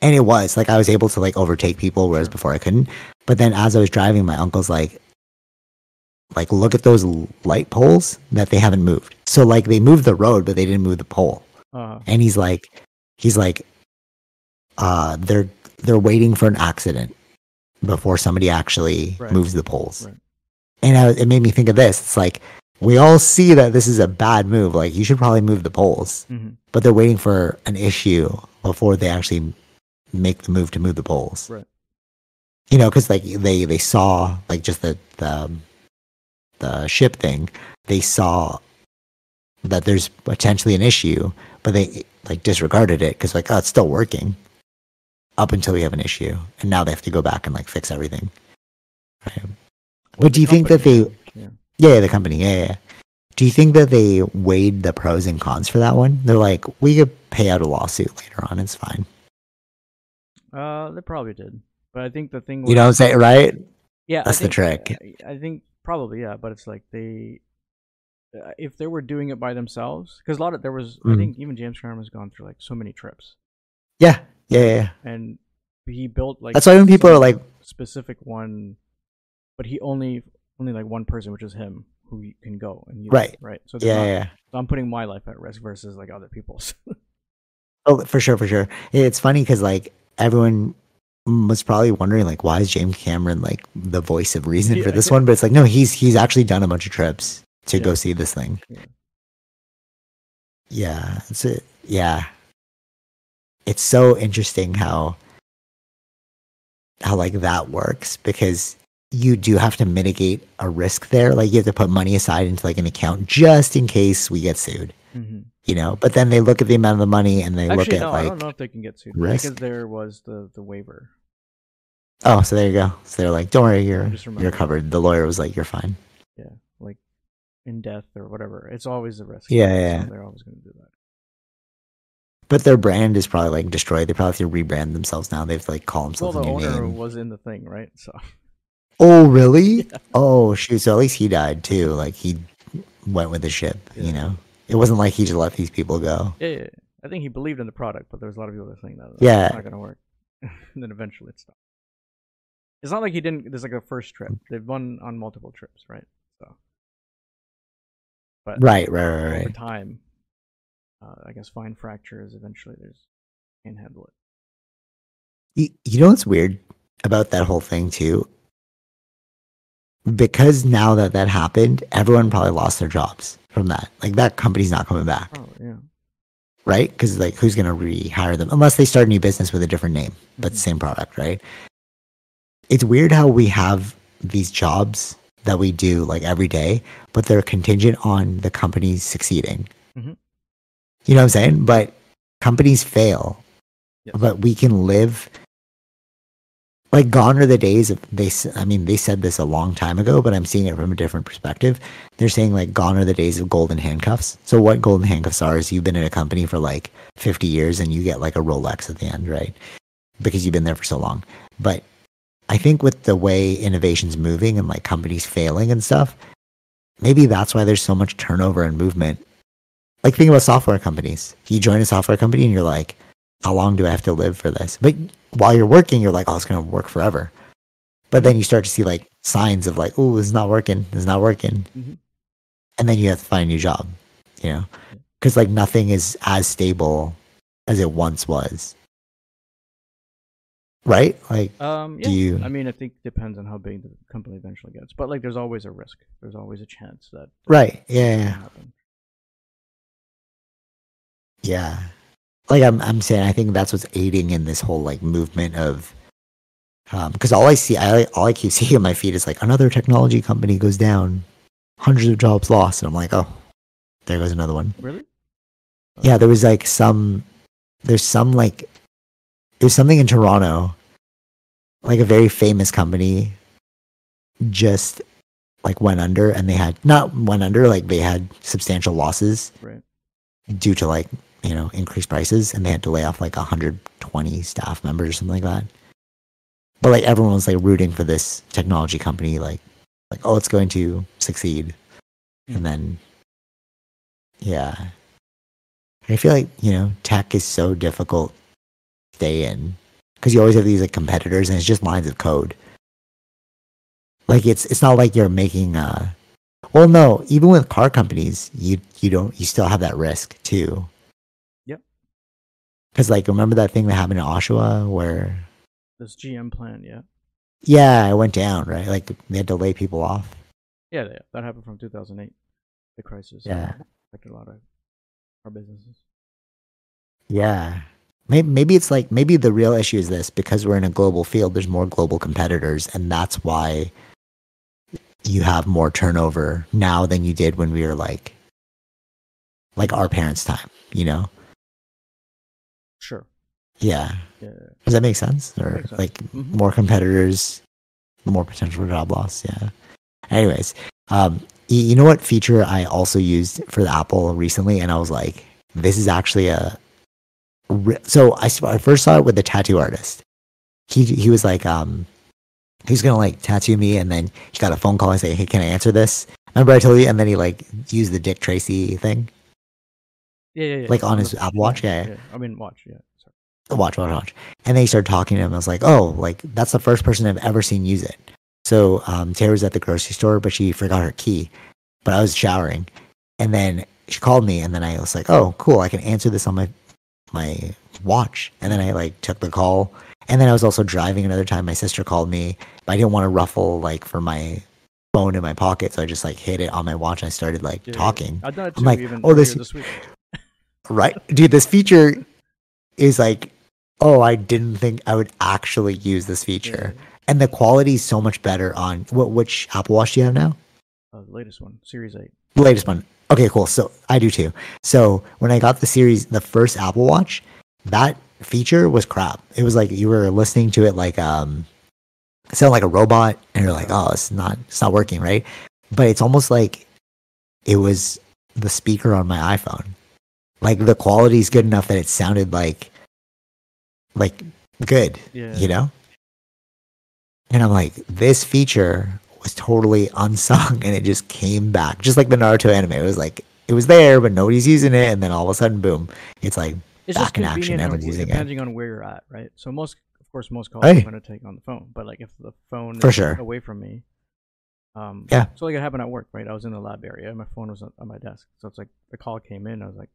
And it was like I was able to like overtake people, whereas before I couldn't. But then as I was driving, my uncle's like, like look at those light poles that they haven't moved. So like they moved the road, but they didn't move the pole.
Uh,
And he's like, he's like, uh, they're they're waiting for an accident before somebody actually
Right.
moves the poles.
Right.
And I, it made me think of this. It's like we all see that this is a bad move. Like you should probably move the poles,
mhm.
but they're waiting for an issue before they actually make the move to move the poles.
Right.
You know, because like they they saw like just the the the ship thing, they saw that there's potentially an issue, but they like disregarded it because like oh it's still working up until we have an issue, and now they have to go back and like fix everything. Right. But do you think that they?
Yeah.
Yeah, the company. Yeah, yeah. Do you think that they weighed the pros and cons for that one? They're like, we could pay out a lawsuit later on. It's fine.
Uh, they probably did, but I think the thing.
You know what I'm saying, right?
Yeah,
That's the trick.
I, I think probably yeah, but it's like they, uh, if they were doing it by themselves, because a lot of there was, I
Mhm.
think even James Cameron has gone through like so many trips,
Yeah, yeah, yeah.
and he built like
That's why when people are like,
specific one, but he only only like one person, which is him, who you can go and use
Right.
right. So,
yeah,
not-
yeah, yeah.
so I'm putting my life at risk versus like other people's.
Oh, for sure, for sure. It's funny because like everyone was probably wondering like, why is James Cameron like the voice of reason
Yeah,
for this
yeah.
one? But it's like, no, he's he's actually done a bunch of trips to
Yeah.
go see this thing.
Yeah.
Yeah, it's it. Yeah, it's so interesting how how like that works because you do have to mitigate a risk there. Like you have to put money aside into like an account just in case we get sued.
mm-hmm.
You know, but then they look at the amount of the money and they look at
no, I don't know if they can get sued
risk.
because there was the the waiver.
Oh, so there you go. So they're like, "Don't worry, you're you're covered." The lawyer was like, "You're fine."
Yeah, like in death or whatever. It's always a risk.
Yeah,
so
yeah.
They're always going to do that.
But their brand is probably like destroyed. They probably have to rebrand themselves now. They have to like call
Well,
themselves
the
a new
owner
name.
was in the thing, right? So
Oh, really? Oh, shoot. So at least he died too. Like he went with the ship. You know, it wasn't like he just let these people go.
yeah, yeah, I think he believed in the product, but there was a lot of people that think that
Yeah.
not going to work. and then eventually it stopped. It's not like he didn't. There's like a first trip. They've won on multiple trips, right? But
Right, right, right,
over
right.
time, uh, I guess fine fractures. Eventually, there's can't handle it.
You, you know what's weird about that whole thing too? Because now that that happened, everyone probably lost their jobs from that. Like that company's not coming back.
Oh yeah.
right? Because like, who's going to rehire them unless they start a new business with a different name, but
Mhm.
same product, right? It's weird how we have these jobs that we do like every day, but they're contingent on the companies succeeding.
Mhm.
You know what I'm saying? But companies fail,
Yes.
but we can live. Like gone are the days of they. I mean, they said this a long time ago, but I'm seeing it from a different perspective. They're saying like gone are the days of golden handcuffs. So what golden handcuffs are is you've been in a company for like 50 years and you get like a Rolex at the end, right? Because you've been there for so long. But I think with the way innovation's moving and like companies failing and stuff, maybe that's why there's so much turnover and movement. Like think about software companies. You join a software company and you're like, how long do I have to live for this? But while you're working, you're like, oh, it's gonna work forever. But then you start to see like signs of like, oh, this is not working. This is not working.
Mhm.
And then you have to find a new job. You know, because like nothing is as stable as it once was. Right? Like,
Um, yeah.
do you?
I mean, I think it depends on how big the company eventually gets. But like, there's always a risk. There's always a chance that
Right? Yeah. yeah. Yeah. Like I'm I'm saying I think that's what's aiding in this whole like movement of um because all I see I all I keep seeing on my feed is like another technology company goes down, hundreds of jobs lost, and I'm like, oh, there goes another one.
Really?
Yeah, there was like some there's some like there's something in Toronto, like a very famous company just like went under and they had not went under, like they had substantial losses
Right.
due to like you know increased prices and they had to lay off like 120 staff members or something like that. But like everyone was like rooting for this technology company like like oh it's going to succeed. Hmm. And then yeah. I feel like you know tech is so difficult stay in because you always have these like competitors and it's just lines of code like it's it's not like you're making a well no even with car companies you you don't you still have that risk too
Yep.
because like remember that thing that happened in oshawa where
This GM plant yeah.
yeah it went down right like they had to lay people off
Yeah, yeah. That happened from 2008. The crisis.
Yeah.
Affected a lot of our businesses.
yeah maybe, maybe it's like maybe the real issue is this because we're in a global field there's more global competitors and that's why you have more turnover now than you did when we were like like our parents time you know
Sure.
yeah
Yeah.
does that make sense or
Makes sense.
like
Mhm.
more competitors more potential for job loss yeah anyways um you know what feature i also used for the apple recently and i was like this is actually a so I, I first saw it with the tattoo artist he he was like um he was gonna like tattoo me and then he got a phone call and say hey can i answer this remember i told you and then he like used the dick tracy thing
Yeah, yeah, yeah.
Like on his Apple Watch? Yeah, yeah.
I mean, watch. Yeah. Sorry.
watch, watch, watch. And then he started talking to him. I was like, oh, like that's the first person I've ever seen use it. So um, Tara was at the grocery store, but she forgot her key. But I was showering, and then she called me, and then I was like, oh, cool, I can answer this on my my watch. And then I like took the call, and then I was also driving another time. My sister called me, but I didn't want to ruffle like for my phone in my pocket, so I just like hit it on my watch and I started like
Yeah, yeah, yeah.
talking.
I've done it
I'm like, oh, this-
this
right dude this feature is like oh i didn't think i would actually use this feature and the quality is so much better on what which apple watch do you have now
Uh, the latest one, Series Eight.
the latest one okay cool. So i do too. So when i got the series the first apple watch that feature was crap. It was like you were listening to it like um it sounded like a robot and you're like oh it's not it's not working right? But it's almost like it was the speaker on my iphone. Like the quality is good enough that it sounded like like good
Yeah.
you know? And i'm like this feature was totally unsung and it just came back just like the naruto anime it was like it was there but nobody's using it and then all of a sudden boom it's like
It's
back in action, everyone's using it.
depending on where you're at, right? So most, of course, most calls
Hey.
I'm going to take on the phone. But like if the phone
For
is
sure.
away from me, um,
Yeah.
So like it happened at work, right? I was in the lab area, and my phone was on, on my desk. So it's like the call came in. I was like,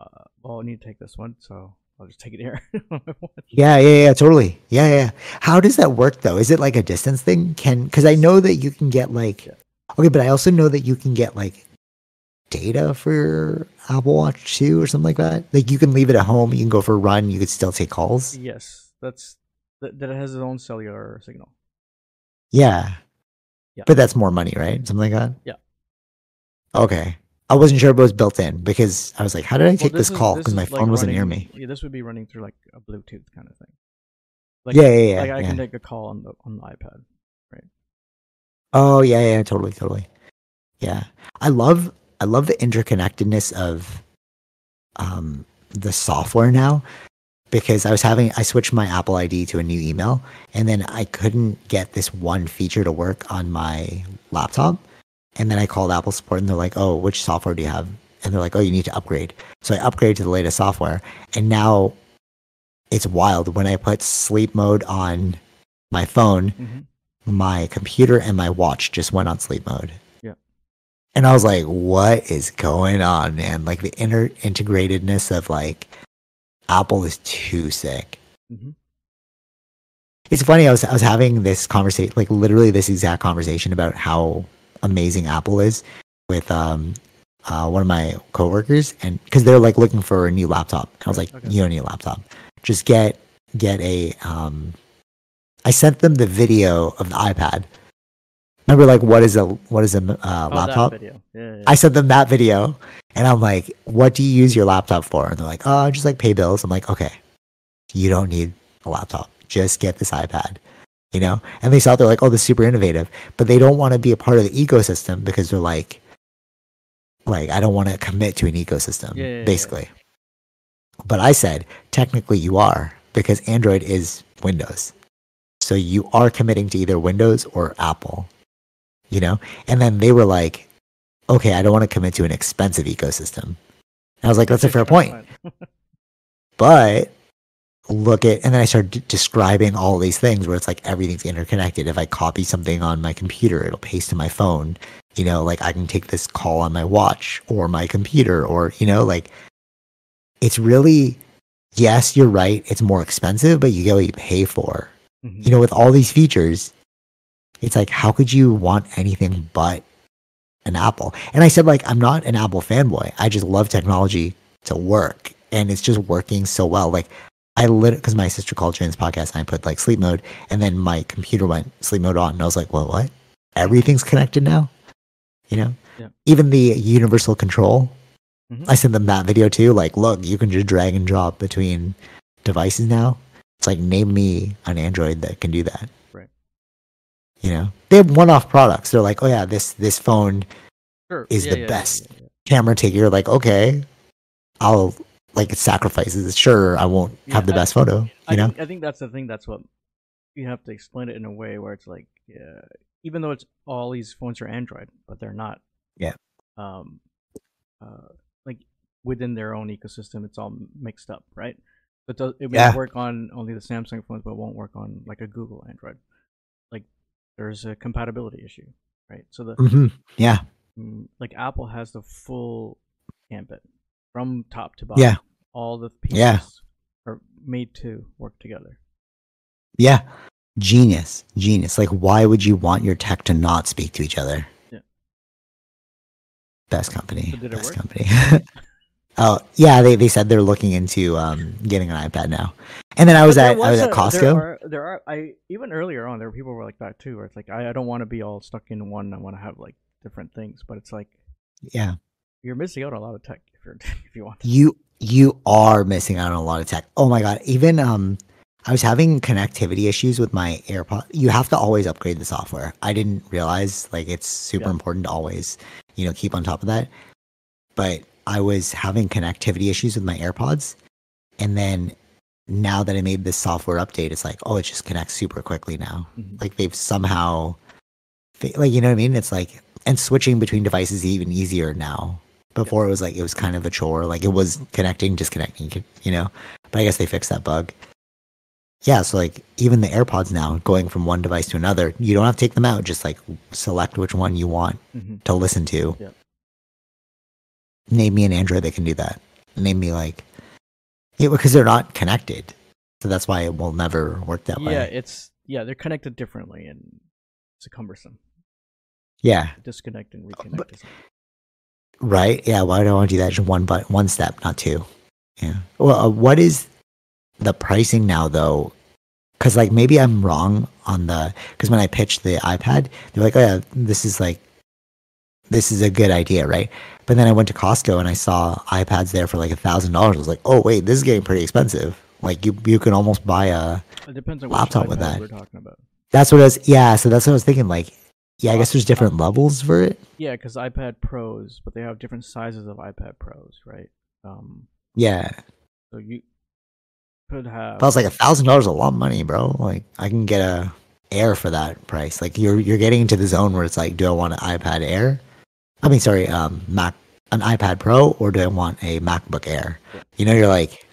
uh, well, I need to take this one, so I'll just take it here. on my watch.
yeah yeah yeah totally yeah yeah how does that work though is it like a distance thing can because i know that you can get like
Yeah.
okay but i also know that you can get like data for your apple watch too or something like that like you can leave it at home you can go for a run you could still take calls
yes, that's that, that it has its own cellular signal.
Yeah.
Yeah.
But that's more money, right? Something like that?
Yeah.
Okay. I wasn't sure if it was built in because I was like, how did I take
Well,
this,
is-
call? Because my
like
phone wasn't near
running-
me.
Yeah, this would be running through like a Bluetooth kind of thing. Like,
yeah, yeah, yeah.
like I
yeah.
can take a call on the on the iPad. Right?
Oh yeah, yeah, totally, totally. Yeah. I love I love the interconnectedness of um the software now because I was having I switched my Apple ID to a new email and then I couldn't get this one feature to work on my laptop. And then I called Apple support and they're like, "Oh, which software do you have?" And they're like, "Oh, you need to upgrade." So I upgraded to the latest software and now it's wild. When I put sleep mode on my phone,
Mhm.
my computer and my watch just went on sleep mode.
Yeah.
And I was like, what is going on, man? Like the inner integratedness of like Apple is too sick.
Mhm.
It's funny, I was I was having this conversation like literally this exact conversation about how amazing Apple is with um uh, one of my coworkers and because they're like looking for a new laptop. And I was like,
Okay.
you don't need a laptop. Just get get a um I sent them the video of the iPad. Remember like what is a what is a uh,
Oh,
laptop?
Yeah, yeah.
I sent them that video and I'm like, what do you use your laptop for? And they're like, oh, I just like pay bills. I'm like, okay, you don't need a laptop. Just get this iPad, you know? And they saw they're like, oh, this is super innovative, but they don't want to be a part of the ecosystem because they're like, like, I don't want to commit to an ecosystem,
Yeah, yeah, yeah.
basically. But I said, technically you are because Android is Windows. So you are committing to either Windows or Apple, you know? And then they were like, okay, I don't want to commit to an expensive ecosystem. And I was like, that's a fair point. But look at, and then I started d- describing all these things where it's like everything's interconnected. If I copy something on my computer, it'll paste to my phone. You know, like I can take this call on my watch or my computer, or, you know, like it's really, yes, you're right. It's more expensive, but you get what you pay for.
Mhm.
You know, with all these features, it's like, how could you want anything but an Apple? And I said, like, I'm not an Apple fanboy. I just love technology to work. And it's just working so well. Like, I lit because my sister called this podcast and I put like sleep mode, and then my computer went sleep mode on, and I was like, well, what? Everything's connected now? You know?
Yeah.
Even the universal control,
Mhm.
I sent them that video too. Like, look, you can just drag and drop between devices now. It's like, name me an Android that can do that.
Right.
You know, they have one-off products. They're like, oh yeah, this this phone
Sure.
is
Yeah,
the
yeah,
best. camera taker. You're like, okay, I'll like it sacrifices. Sure, I won't have the best photo.
I
You know,
think, I think that's the thing. That's what you have to explain it in a way where it's like, yeah, even though it's all these phones are Android, but they're not.
Yeah.
Um, uh, like within their own ecosystem, it's all mixed up, right? It does. It may
Yeah.
work on only the Samsung phones, but won't work on like a Google Android. Like there's a compatibility issue, right? So the
hmm yeah,
mm, like Apple has the full gambit from top to bottom.
Yeah.
All the pieces
Yeah.
are made to work together.
yeah, genius, genius. Like, why would you want your tech to not speak to each other?
Yeah.
Best company.
So
best
work?
company. oh yeah, they they said they're looking into um getting an iPad now. And then I was at I was at Costco.
There are, there are I even earlier on there were people who were like that too, where it's like I, I don't want to be all stuck in one. I want to have like different things, but it's like
yeah,
you're missing out on a lot of tech if you're if you want. To.
you you are missing out on a lot of tech. Oh my god, even um I was having connectivity issues with my AirPod. You have to always upgrade the software. I didn't realize like it's super
Yeah.
important to always, you know, keep on top of that. But I was having connectivity issues with my AirPods and then now that I made this software update, it's like, oh, it just connects super quickly now.
Mhm.
Like they've somehow like you know what I mean? It's like and switching between devices is even easier now. Before it was like it was kind of a chore. Like it was connecting, disconnecting, you know. But I guess they fixed that bug. Yeah, so like even the AirPods now, going from one device to another, you don't have to take them out. Just like select which one you want
hmm
to listen to.
Yeah.
Name me an Android that can do that. Name me like, yeah, because they're not connected, so that's why it will never work that
Yeah,
way.
Yeah, it's yeah they're connected differently and it's cumbersome.
Yeah,
Disconnect and reconnect.
But- right. Yeah, why do I want to do that? Just one, but one step, not two. Yeah. Well, uh, what is the pricing now though? Because like maybe I'm wrong on the because when I pitched the iPad, they're like, oh yeah, this is like this is a good idea, right? But then I went to Costco and I saw iPads there for like a thousand dollars. I was like, oh wait, this is getting pretty expensive. Like you you can almost buy a
it depends on
laptop with that.
we're talking about.
That's what I was. Yeah, so that's what I was thinking. Like, yeah, I guess there's different levels for it.
Yeah, because iPad Pros, but they have different sizes of iPad Pros, right? Um,
Yeah,
so you could have.
I was like, a thousand dollars, a lot of money, bro. Like, I can get a Air for that price. Like, you're you're getting into the zone where it's like, do I want an iPad Air? I mean, sorry, um, Mac, an iPad Pro, or do I want a MacBook Air?
Yeah.
You know, you're like,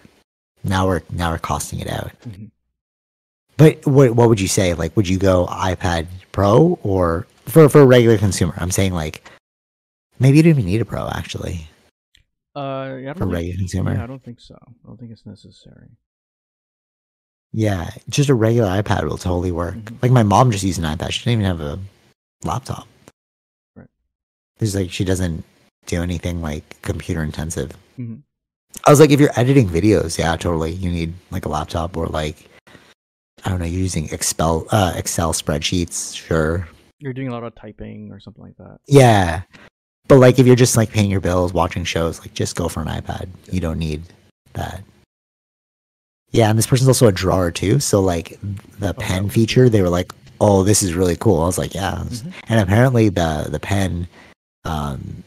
Now we're now we're costing it out.
Mhm.
But what what would you say? Like, would you go iPad Pro or for for a regular consumer? I'm saying like maybe you don't even need a Pro actually
Uh, yeah, I
for
don't think,
regular consumer.
yeah, I don't think so. I don't think it's necessary.
Yeah, just a regular iPad will totally work.
Mhm.
Like my mom just used an iPad. She didn't even have a laptop.
Right.
It's like she doesn't do anything like computer intensive.
Mhm.
I was like, if you're editing videos, yeah, totally. You need like a laptop or like I don't know, you're using Excel uh, Excel spreadsheets, sure.
You're doing a lot of typing or something like that.
Yeah. But like if you're just like paying your bills, watching shows, like just go for an iPad. You don't need that. Yeah, and this person's also a drawer too. So like the
that
pen feature, they were like, "Oh, this is really cool." I was like, "Yeah."
Mhm.
And apparently the the pen, um,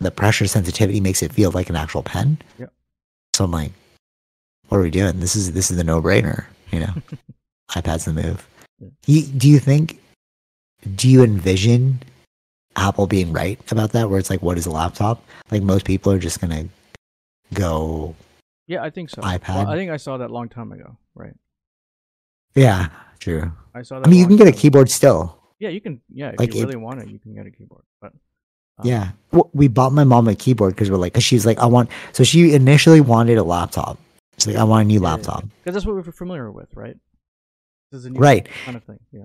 the pressure sensitivity makes it feel like an actual pen.
Yep.
So I'm like, "What are we doing? This is this is the no brainer." You know, iPad's the move.
Yeah.
You, do you think? Do you envision Apple being right about that? Where it's like, what is a laptop? Like most people are just gonna go,
Yeah, I think so.
iPad?
Well, I think I saw that long time ago. Right.
yeah, true.
I saw that.
I mean, you can get a
time ago.
keyboard still.
Yeah, you can. Yeah, if
Like
you
it-
really want it, you can get a keyboard. But um,
Yeah, well, we bought my mom a keyboard because we're like, because she's like, I want. So she initially wanted a laptop. She's like, I want a new laptop.
because that's what we're familiar with, right? This is a new
Right.
kind of thing. Yeah.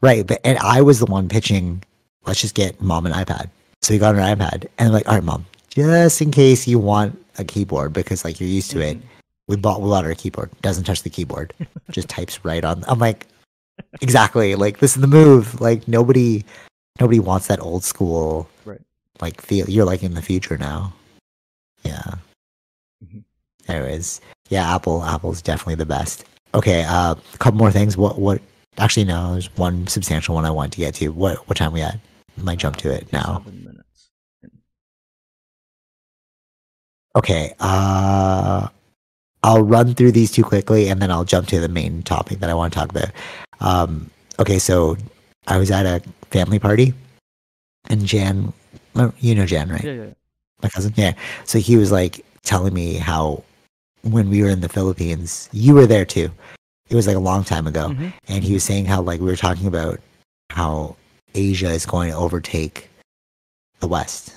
Right, but and I was the one pitching. Let's just get mom an iPad. So we got an iPad, and I'm like, all right, mom, just in case you want a keyboard because like you're used to it, we bought we bought her a keyboard. Doesn't touch the keyboard, just types right on. I'm like, exactly. Like this is the move. Like nobody, nobody wants that old school.
Right.
Like feel. You're like in the future now. Yeah.
Mhm.
Anyways, yeah, Apple. Apple's definitely the best. Okay, uh, a couple more things. What? What? Actually, no. There's one substantial one I want to get to. What? What time we at? Might jump to it now.
Seven minutes.
Okay. Uh, I'll run through these two quickly, and then I'll jump to the main topic that I want to talk about. Um, okay, so I was at a family party, and Jan, you know Jan, right?
Yeah, yeah. yeah.
My cousin. Yeah. So he was like telling me how when we were in the Philippines, you were there too. It was like a long time ago,
Mhm.
and he was saying how like we were talking about how Asia is going to overtake the West.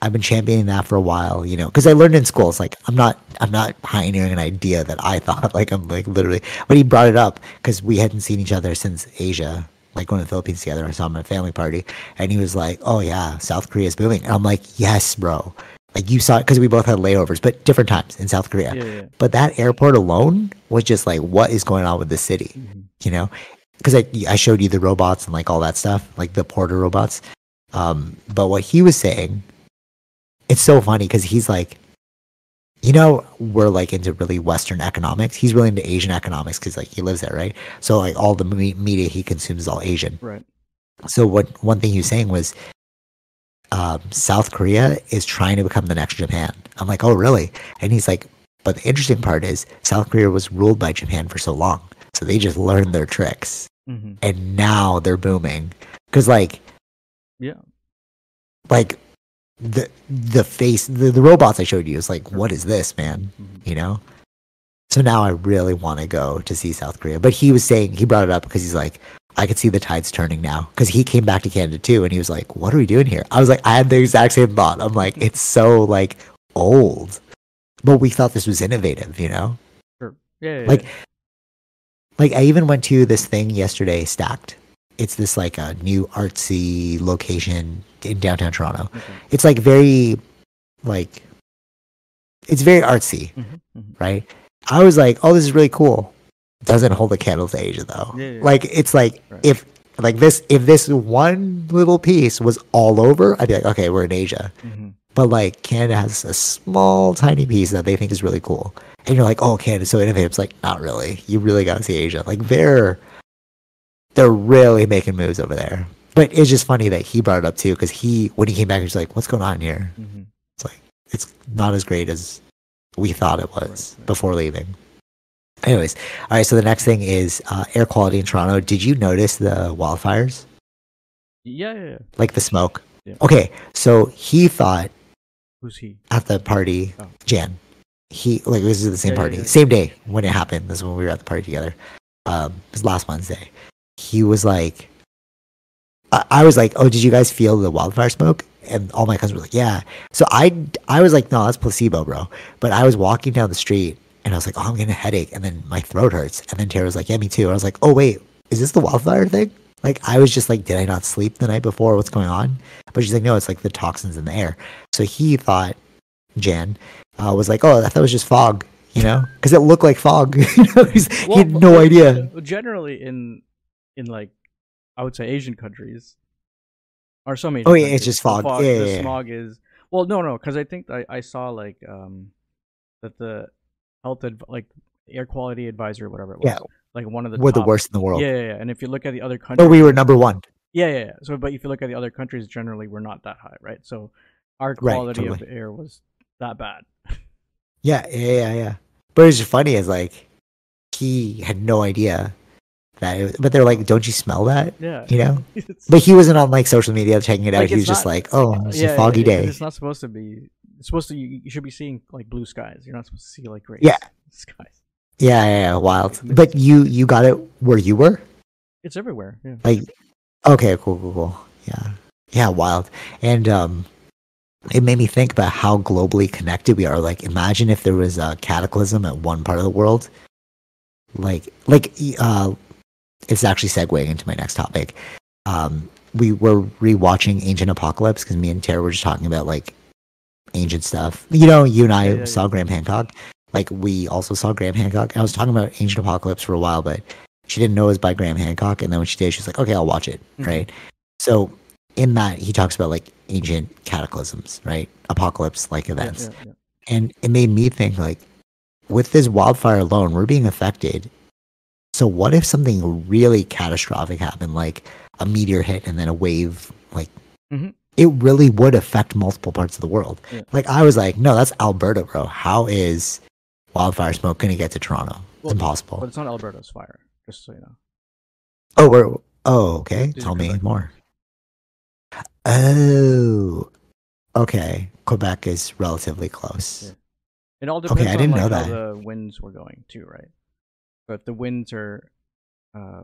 I've been championing that for a while, you know, because I learned in school. It's like I'm not, I'm not pioneering an idea that I thought like I'm like literally. But he brought it up because we hadn't seen each other since Asia, like going to the Philippines together. I saw him at a family party, and he was like, "Oh yeah, South Korea is booming." And I'm like, "Yes, bro." Like you saw it because we both had layovers, but different times in South Korea.
Yeah, yeah.
But that airport alone was just like, what is going on with the city?
Mhm.
you know because I, I showed you the robots and like all that stuff like the porter robots um but what he was saying it's so funny because he's like you know we're like into really western economics he's really into asian economics because like he lives there right so like all the me- media he consumes is all asian
Right.
so what one thing he was saying was um, south korea is trying to become the next japan. I'm like oh really? And he's like but the interesting part is south korea was ruled by japan for so long so they just learned their tricks.
Hmm
and now they're booming. Because like
Yeah.
like the the face the, the robots i showed you is like what is this man?
Mhm.
you know? So now i really want to go to see south korea. But he was saying he brought it up because he's like i could see the tides turning now because he came back to canada too and he was like what are we doing here i was like i had the exact same thought i'm like it's so like old but we thought this was innovative you know
Sure. Yeah. yeah,
Like,
yeah.
like I even went to this thing yesterday, Stackt. It's this like a new artsy location in downtown Toronto.
Okay.
It's like very, like, it's very artsy,
Mhm, mhm.
right? I was like, oh, this is really cool. Doesn't hold a candle to Asia though.
Yeah, yeah.
Like it's like
Right.
if like this if this one little piece was all over, I'd be like, okay, we're in Asia.
Mhm.
But like Canada has a small, tiny piece that they think is really cool, and you're like, "Oh, Canada's so innovative." It's like, not really. You really got to see Asia. Like they're they're really making moves over there. But it's just funny that he brought it up too, because he when he came back, he was like, "What's going on here?"
Mhm.
It's like it's not as great as we thought it was
Right, right.
before leaving. Anyways, all right. So the next thing is uh, air quality in Toronto. Did you notice the wildfires?
Yeah, yeah, yeah.
like the smoke.
Yeah.
Okay, so he thought
Who's he?
at the party,
Oh.
Jan, he like this is the same party, same day when it happened. This is when we were at the party together. Um, it was last Wednesday. He was like, I, I was like, oh, did you guys feel the wildfire smoke? And all my cousins were like, yeah. So I I was like, no, that's placebo, bro. But I was walking down the street and I was like, oh, I'm getting a headache, and then my throat hurts. And then Tara was like, yeah, me too. I was like, oh wait, is this the wildfire thing? Like I was just like, did I not sleep the night before? What's going on? But she's like, no, it's like the toxins in the air. So he thought, Jan, uh, was like, oh, I thought it was just fog, you know, because it looked like fog. you know, he's, he had no
but-
idea.
Generally, in in like I would say Asian countries, or some Asian
Oh, yeah, it's just
the
fog. Yeah,
the
yeah, yeah.
smog is well, no, no, because I think I, I saw like um that the health adv- like air quality advisor, or whatever it was,
Yeah,
like one of the
We're the worst in the world.
Yeah, yeah, yeah, and if you look at the other countries,
But we were number one.
yeah, yeah, yeah. So, but if you look at the other countries, generally we're not that high, right? So, our
Right,
quality of
totally.
air was that bad.
Yeah, yeah, yeah, yeah. But it's funny is like he had no idea that. It was, but they're like, "Don't you smell that?"
Yeah,
You know. But he wasn't on like social media checking it out.
Like,
he was
it's
just like, "Oh, it's
yeah,
a foggy
yeah,
day."
It's not supposed to be. Supposed to. You, you should be seeing like blue skies. You're not supposed to see like gray
Yeah.
skies.
Yeah, yeah, yeah, wild. But you you got it where you were.
It's everywhere. Yeah.
Like, okay, cool, cool, cool. Yeah, yeah, wild. And um, it made me think about how globally connected we are. Like, imagine if there was a cataclysm at one part of the world. Like, like, uh, it's actually segueing into my next topic. Um, we were rewatching Ancient Apocalypse because me and Tara were just talking about like ancient stuff. You know, you and I
Yeah, yeah,
saw
yeah.
Graham Hancock. Like, we also saw Graham Hancock. I was talking about Ancient Apocalypse for a while, but she didn't know it was by Graham Hancock. And then when she did, she was like, okay, I'll watch it.
Mhm.
Right. So in that, he talks about like ancient cataclysms, right? Apocalypse like events. And it made me think like, with this wildfire alone, we're being affected. So what if something really catastrophic happened, like a meteor hit and then a wave, like
Mhm.
It really would affect multiple parts of the world.
Yeah.
Like I was like, no, that's Alberta, bro. How is wildfire smoke going to get to Toronto? It's
Well,
impossible.
But it's not Alberta's fire, just so you know.
Oh, we're oh okay. Tell me
Quebec
more. Oh, okay. Quebec is relatively close.
Yeah. It all depends
Okay, I didn't
on
know
like, how
that.
the winds were going too, right? But if the winds are, uh,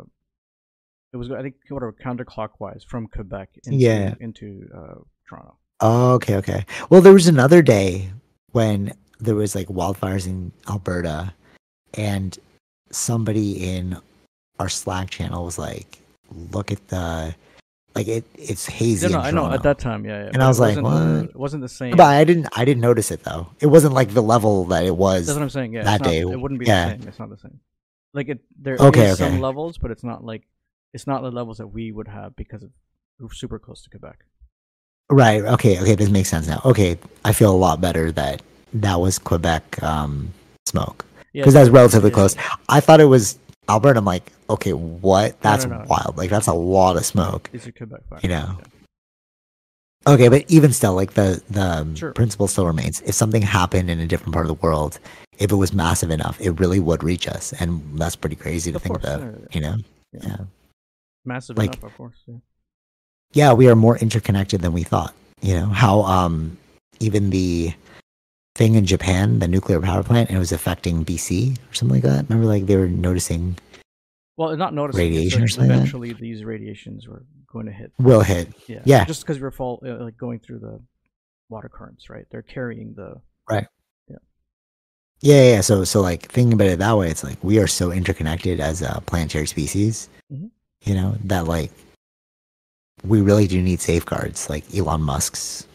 it was I think whatever counterclockwise from Quebec into
Yeah.
into uh, Toronto.
Oh, okay, okay. Well, there was another day when there was like wildfires in Alberta, and somebody in our Slack channel was like, "Look at the, like it, it's hazy."
Yeah, no,
in
I know at that time, yeah, yeah.
And
but
I was like, what?
it wasn't the same.
But I didn't, I didn't notice it though. It wasn't like the level that it was.
That's what I'm saying. Yeah,
that
not,
day,
it wouldn't be
yeah.
the same. It's not the same. Like it, there is
Okay,
some
okay.
levels, but it's not like it's not the levels that we would have because of we're super close to Quebec.
Right. Okay. Okay. This makes sense now. Okay. I feel a lot better that that was Quebec um, smoke
Yeah,
because that's relatively
yeah,
close. I thought it was Alberta. I'm like, okay, what? That's
no, no.
wild. Like that's a lot of smoke.
These are Quebec fires.
You know.
yeah.
Okay, but even still, like the the
Sure.
principle still remains. If something happened in a different part of the world, if it was massive enough, it really would reach us, and that's pretty crazy to
Of
think
course,
about.
yeah, yeah.
You know.
Yeah.
Yeah.
massive
Like-
enough, of course. Yeah.
yeah, we are more interconnected than we thought. You know how um even the thing in Japan, the nuclear power plant, it was affecting BC or something like that. Remember, like they were noticing
Well, not noticing
Radiation or
like
something like?
Eventually, these radiations were going to hit.
will hit.
Yeah.
Yeah.
Just because we're fall, uh, like going through the water currents, right? They're carrying the. Right.
Yeah, yeah. So, so like thinking about it that way, it's like we are so interconnected as a planetary species. You know that like we really do need safeguards, like Elon Musk's.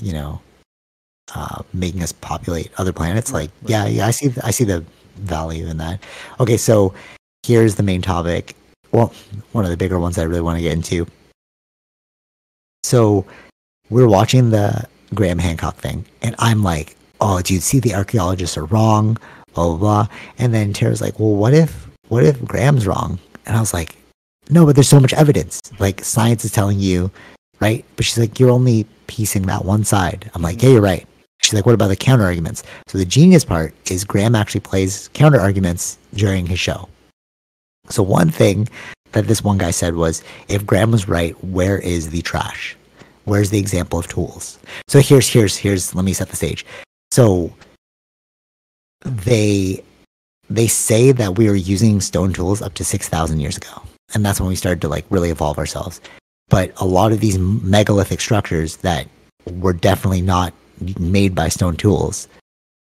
You know, uh, making us populate other planets. Like, yeah, yeah. I see. I see the value in that. Okay, so here's the main topic. Well, one of the bigger ones I really want to get into. So we're watching the Graham Hancock thing, and I'm like, "Oh, dude, see the archaeologists are wrong." Blah blah blah. And then Tara's like, "Well, what if what if Graham's wrong?" And I was like, "No, but there's so much evidence. Like science is telling you, right?" But she's like, "You're only piecing that one side." I'm like, "Yeah, you're right." She's like, "What about the counter arguments?" So the genius part is Graham actually plays counter arguments during his show. So one thing that this one guy said was, "If Graham was right, where is the trash? Where's the example of tools?" So here's here's here's let me set the stage. So they they say that we were using stone tools up to 6000 years ago and that's when we started to like really evolve ourselves. But a lot of these megalithic structures that were definitely not made by stone tools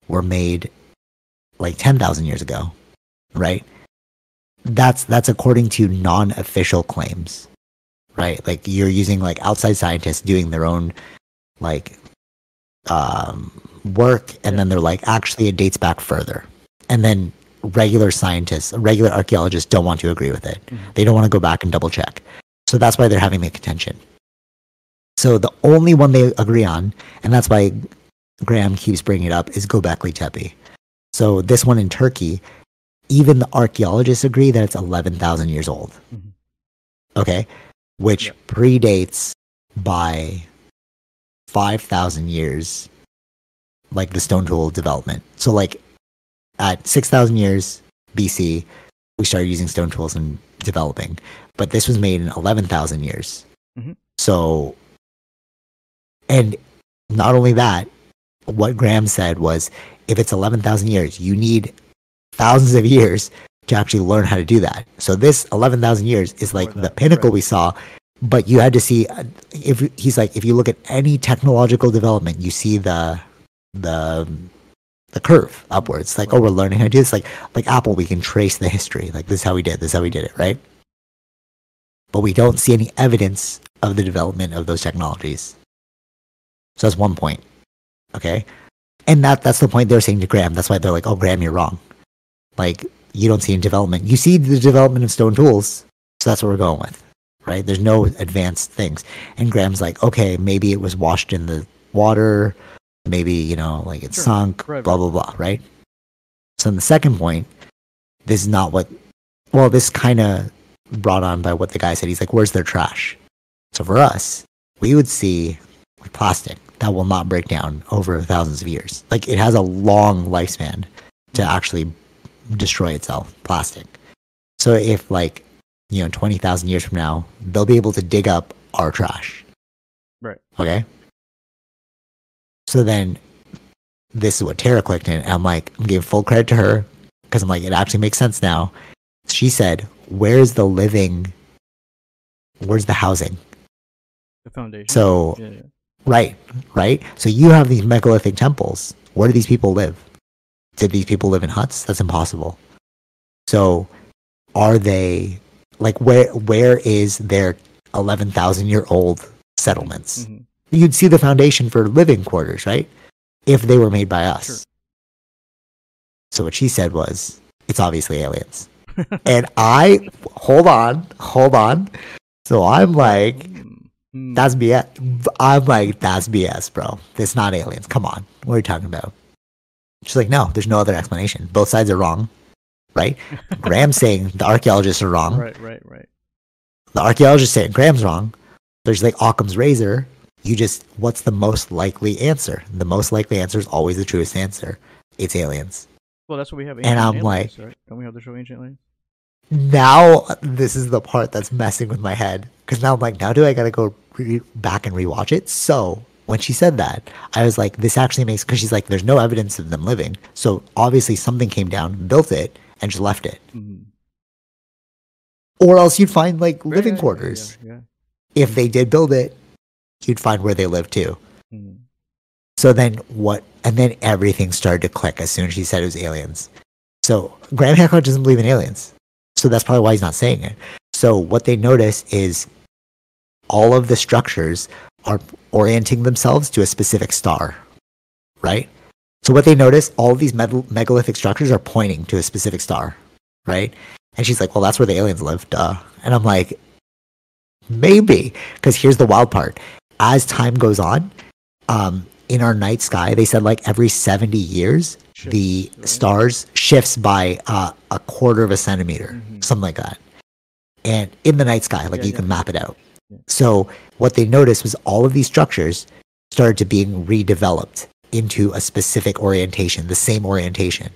were made like 10,000 years ago right? That's that's according to non-official claims right? Like you're using like outside scientists doing their own like um work and then they're like actually it dates back further. And then regular scientists regular archaeologists don't want to agree with it.
Mhm.
they don't want to go back and double check. So that's why they're having the contention. So the only one they agree on and that's why graham keeps bringing it up is gobekli tepe. So this one in turkey even the archaeologists agree that it's 11000 years old.
Mhm.
okay? Which predates by 5000 years like the stone tool development. So like at 6000 years bc we started using stone tools and developing but this was made in 11000 years
Mhm.
so and not only that what graham said was if it's 11000 years you need thousands of years to actually learn how to do that so this 11000 years is like
Before
the pinnacle
right.
we saw but you had to see uh, if he's like if you look at any technological development you see the the the curve upwards. Like oh we're learning how to do this. Like like apple we can trace the history. Like this is how we did this is how we did it right? But we don't see any evidence of the development of those technologies. So that's one point okay? And that that's the point they're saying to graham. That's why they're like oh graham you're wrong. Like you don't see any development. You see the development of stone tools so that's what we're going with right? There's no advanced things. And graham's like okay maybe it was washed in the water maybe you know like it
Sure.
sunk
Right,
blah blah blah right? So in the second point this is not what well this kind of brought on by what the guy said. He's like where's their trash? So for us we would see plastic that will not break down over thousands of years. Like it has a long lifespan to actually destroy itself plastic. So if like you know 20,000 years from now they'll be able to dig up our trash.
Right.
okay so then this is what Tara clicked in. And I'm like, I'm giving full credit to her because I'm like, it actually makes sense now. She said, Where's the living? Where's the housing?
The foundation.
So,
yeah, yeah.
right, right. So you have these megalithic temples. Where do these people live? Did these people live in huts? That's impossible. So, are they like where? Where is their eleven thousand year old settlements?
Mhm.
You'd see the foundation for living quarters, right? If they were made by us.
Sure.
So what she said was, it's obviously aliens. and I, hold on, hold on. So I'm like,
Mm, mm.
that's BS. I'm like, that's BS, bro. It's not aliens. Come on. What are you talking about? She's like, no, there's no other explanation. Both sides are wrong, right? Graham's saying the archaeologists are wrong.
right, right, right.
The archaeologists saying Graham's wrong. There's like Occam's razor. You just, what's the most likely answer? The most likely answer is always the truest answer. It's aliens.
Well, that's what we have.
And I'm
Aliens, right? Don't we have the show Ancient Aliens?
Now, this is the part that's messing with my head. Because now I'm like, now do I got to go re- back and rewatch it? So when she said that, I was like, this actually makes, because she's like, there's no evidence of them living. So obviously something came down, built it, and just left it.
Mhm.
Or else you'd find like
Yeah,
living
yeah, yeah,
quarters.
Yeah.
If they did build it, you'd find where they live too.
Mhm.
So then what? And then everything started to click as soon as she said it was aliens. So Graham Hancock doesn't believe in aliens. So that's probably why he's not saying it. So what they notice is all of the structures are orienting themselves to a specific star, right? So what they notice, all of these meg- megalithic structures are pointing to a specific star, right? And she's like, well, that's where the aliens live, duh. And I'm like, maybe, because here's the wild part. As time goes on, um, in our night sky, they said like every 70 years, the
right?
stars shifts by uh, a quarter of a centimeter,
Mhm.
something like that. And in the night sky, like
Yeah,
you
yeah,
can map it out.
Yeah.
So what they noticed was all of these structures started to being redeveloped into a specific orientation, the same orientation.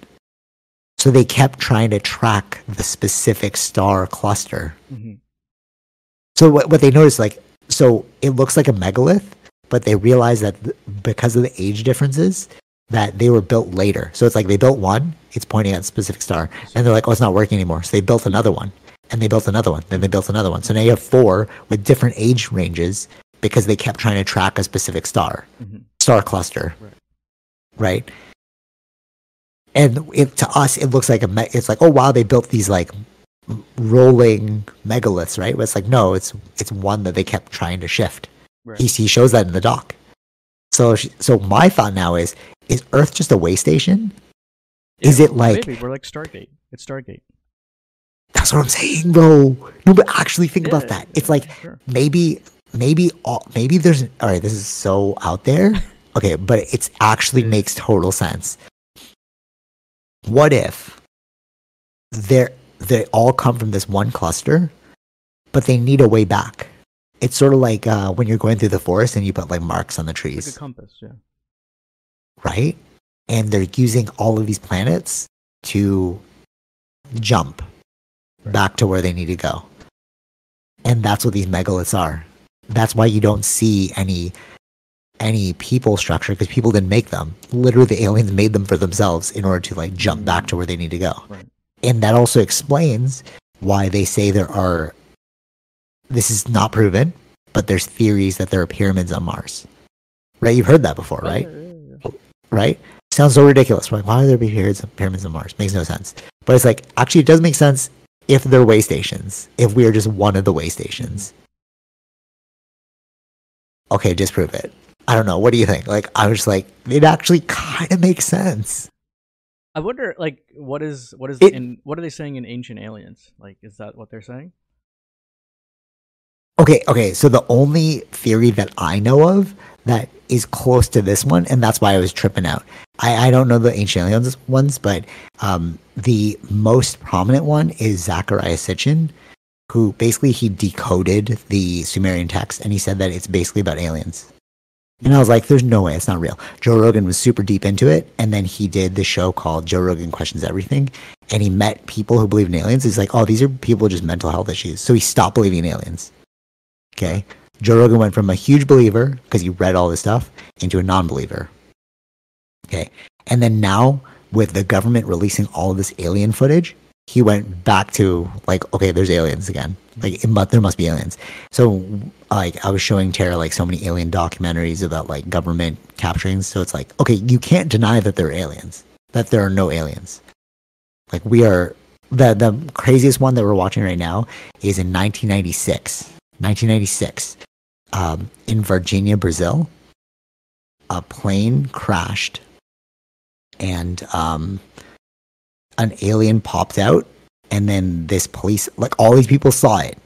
So they kept trying to track the specific star cluster.
Mhm.
So what, what they noticed, like, so it looks like a megalith, but they realized that because of the age differences, that they were built later. So it's like they built one, it's pointing at a specific star, and they're like, oh, it's not working anymore. So they built another one, and they built another one, then they built another one. So now you have four with different age ranges because they kept trying to track a specific star,
Mhm.
star cluster,
Right.
right? And it, to us, it looks like a. Me- it's like, oh wow, they built these like rolling megaliths, right? But it's like, no, it's it's one that they kept trying to shift.
Right.
He, he shows that in the doc. So, she- so my thought now is: Is Earth just a way station? Is it like
maybe we're like Stargate? It's Stargate.
that's what I'm saying, bro? No, but actually think about that. It's like
sure.
maybe, maybe, all, maybe there's. All right, this is so out there. Okay, but it's actually makes total sense. What if they're they all come from this one cluster, but they need a way back? It's sort of like uh, when you're going through the forest and you put like marks on the
It's like
trees.
a compass. Yeah.
right? And they're using all of these planets to jump back to where they need to go. And that's what these megaliths are. That's why you don't see any any people structure because people didn't make them. Literally the aliens made them for themselves in order to like jump back to where they need to go.
Right.
And that also explains why they say there are this is not proven, but there's theories that there are pyramids on Mars. Right? You've heard that before, right?
yeah.
right? Sounds so ridiculous. Like, why are there pyramids, pyramids on Mars? Makes no sense. But it's like, actually, it does make sense if they're way stations, if we are just one of the way stations. Okay, disprove it. I don't know. What do you think? Like, I was like, it actually kind of makes sense.
I wonder, like, what is what is
It-
in what are they saying in Ancient Aliens? Like, is that what they're saying?
Okay, okay. So the only theory that I know of that is close to this one, and that's why I was tripping out. I, I don't know the ancient aliens ones, but um, the most prominent one is Zecharia Sitchin, who basically he decoded the Sumerian text and he said that it's basically about aliens. And I was like, there's no way, it's not real. Joe Rogan was super deep into it, and then he did the show called Joe Rogan Questions Everything, and he met people who believe in aliens. He's like, oh, these are people with just mental health issues. So he stopped believing in aliens. Okay. Joe Rogan went from a huge believer because he read all this stuff into a non believer. Okay. And then now, with the government releasing all of this alien footage, he went back to like, okay, there's aliens again. Like, it there must be aliens. So, like, I was showing Tara like so many alien documentaries about like government capturing. So it's like, okay, you can't deny that there are aliens, that there are no aliens. Like, we are the the craziest one that we're watching right now is in 1996. 1996, um, in Varginha, Brazil, a plane crashed, and um, an alien popped out, and then this police, like all these people saw it,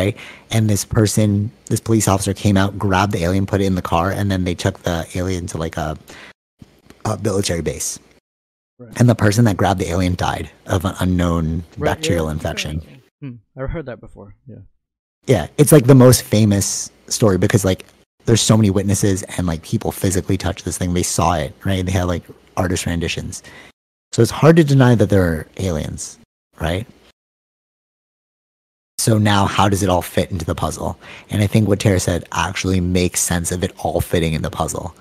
right? And this person, this police officer came out, grabbed the alien, put it in the car, and then they took the alien to like a, a military base.
Right.
And the person that grabbed the alien died of an unknown
Right,
bacterial
yeah,
infection.
yeah. Hmm, I've heard that before. Yeah.
Yeah, it's like the most famous story because like there's so many witnesses and like people physically touched this thing. They saw it, right? They had like artist renditions. So it's hard to deny that there are aliens, right? So now how does it all fit into the puzzle? And I think what Tara said actually makes sense of it all fitting in the puzzle.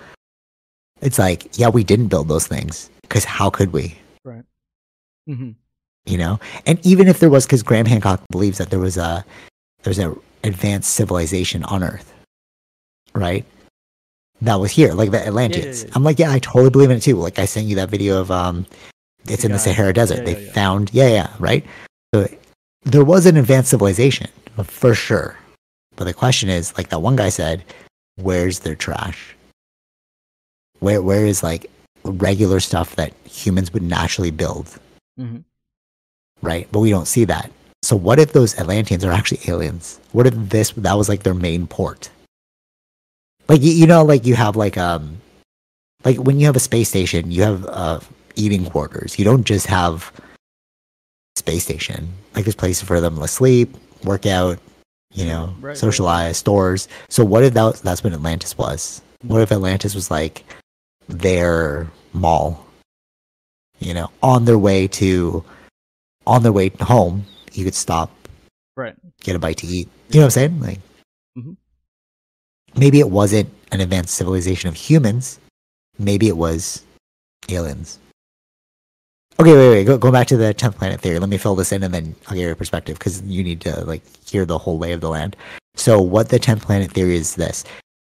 It's like, yeah, we didn't build those things because how could we?
Right. Mm-hmm.
you know and even if there was because graham hancock believes that there was a there's an advanced civilization on earth right that was here like the atlanteans
yeah.
i'm like yeah i totally believe in it too like i sent you that video of um it's
The
in the sahara desert
Yeah,
they
yeah, yeah.
found yeah yeah right so there was an advanced civilization for sure but the question is like that one guy said where's their trash where where is like regular stuff that humans would naturally build
hmm
right? But we don't see that. So what if those Atlanteans are actually aliens? What if this that was like their main port? Like you, you know, like you have like um, like when you have a space station, you have uh eating quarters. You don't just have space station. Like there's places for them to sleep, work out, you know,
Right, right.
socialize, stores. So what if that, that's what Atlantis was? What if Atlantis was like their mall? You know, on their way to on their way home, you could stop,
Right.
get a bite to eat. You know what I'm saying? Like,
Mhm.
maybe it wasn't an advanced civilization of humans. Maybe it was aliens. Okay, wait, wait. Go, go back to the tenth planet theory. Let me fill this in, and then I'll get your perspective because you need to like hear the whole lay of the land. So, what the tenth planet theory is this: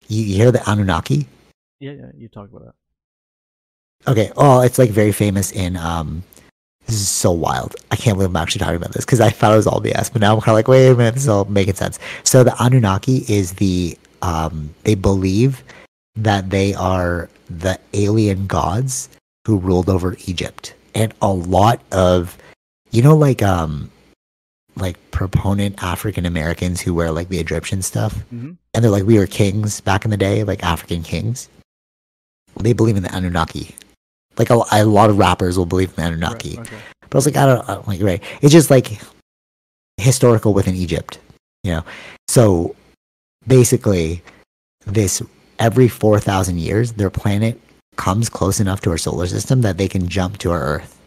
you, you hear the Anunnaki?
Yeah, yeah, you talk about that.
Okay. Oh, it's like very famous in um. This is so wild. I can't believe I'm actually talking about this because I thought it was all BS, but now I'm kind of like, wait a minute, this is all making sense. So the Anunnaki is the um. They believe that they are the alien gods who ruled over Egypt, and a lot of, you know, like um, like proponent African Americans who wear like the Egyptian stuff,
Mm-hmm.
and they're like, we were kings back in the day, like African kings. They believe in the Anunnaki. Like a, a lot of rappers will believe in the Anunnaki.
Right, okay.
But I was like, I don't, I don't like, right. It's just like historical within Egypt, you know? So basically, this every 4,000 years, their planet comes close enough to our solar system that they can jump to our Earth.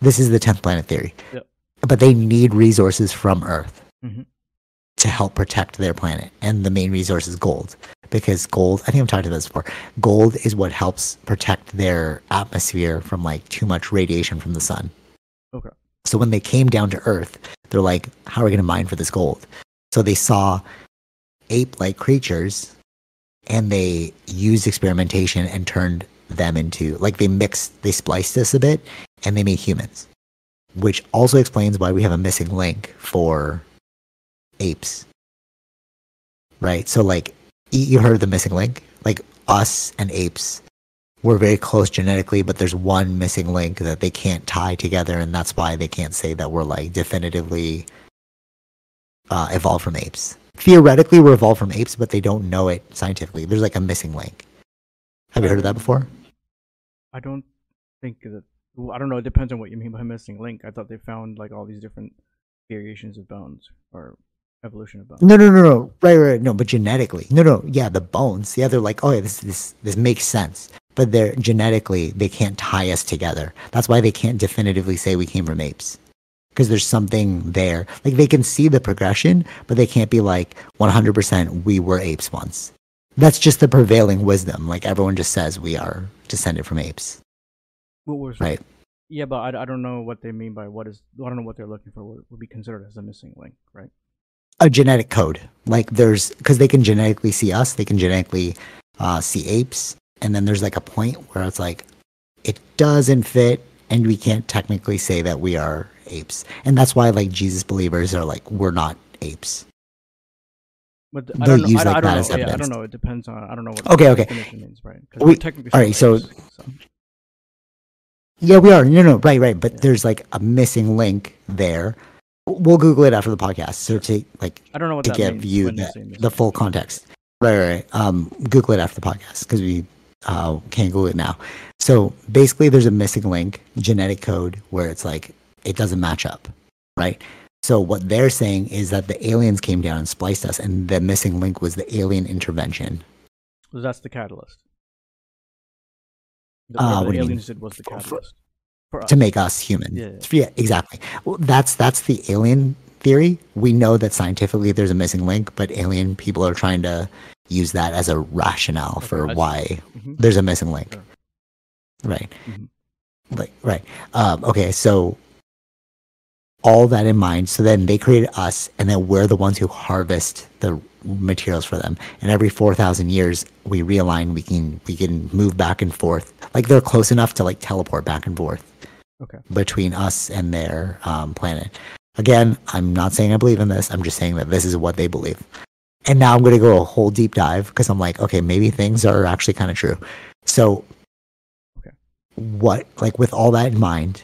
This is the 10th planet theory.
Yep.
But they need resources from Earth
Mhm.
to help protect their planet. And the main resource is gold. Because gold, I think I've talked about this before, gold is what helps protect their atmosphere from like too much radiation from the sun.
Okay.
So when they came down to Earth, they're like, how are we going to mine for this gold? So they saw ape like creatures and they used experimentation and turned them into, like, they mixed, they spliced this a bit and they made humans, which also explains why we have a missing link for apes. Right? So, like, you heard the missing link? Like, us and apes we're very close genetically, but there's one missing link that they can't tie together, and that's why they can't say that we're like definitively uh, evolved from apes. Theoretically, we're evolved from apes, but they don't know it scientifically. There's like a missing link. Have you heard of that before?
I don't think that. well, I don't know. It depends on what you mean by missing link. I thought they found like all these different variations of bones or evolution of bones.
No, no, no, no. Right, right. No, but genetically, no, no. Yeah, the bones. Yeah, they're like, oh yeah, this, this, this makes sense. But they're genetically, they can't tie us together. That's why they can't definitively say we came from apes. Because there's something there. Like they can see the progression, but they can't be like 100% we were apes once. That's just the prevailing wisdom. Like everyone just says we are descended from apes, right?
Yeah, but I, I don't know what they mean by what is. I don't know what they're looking for. What would be considered as a missing link, right?
a genetic code. Like there's because they can genetically see us, they can genetically uh, see apes, and then there's like a point where it's like it doesn't fit, and we can't technically say that we are apes, and that's why like Jesus believers are like we're not apes.
But I
They'll
don't know. I,
like
I don't know. Yeah, I don't know. It depends on. I don't know what.
Okay,
the
okay.
definition means, right?
We-
technically
all right,
still
so-
so.
Yeah, we are. No, no, right, right. But there's like a missing link there. We'll Google it after the podcast, so to like
I don't know what
to
that
give you the, the full context. Right, right, right. Um, Google it after the podcast because we uh, can't Google it now. So basically, there's a missing link, genetic code, where it's like it doesn't match up, right? So what they're saying is that the aliens came down and spliced us, and the missing link was the alien intervention.
So that's the catalyst. The,
Uh,
what
what
the aliens did was the catalyst for us.
to make us human.
Yeah.
Yeah, exactly. Well, that's that's the alien theory. We know that scientifically there's a missing link, but alien people are trying to use that as a rationale
Okay,
for
I see.
why
Mhm.
there's a missing link.
Sure.
Right.
Mhm.
Like right. Um, okay, so all that in mind, so then they created us, and then we're the ones who harvest the materials for them. And every four thousand years, we realign. We can we can move back and forth. Like they're close enough to like teleport back and forth
Okay.
between us and their um, planet. Again, I'm not saying I believe in this. I'm just saying that this is what they believe. And now I'm going to go a whole deep dive because I'm like, okay, maybe things are actually kind of true. So,
Okay.
what, like, with all that in mind,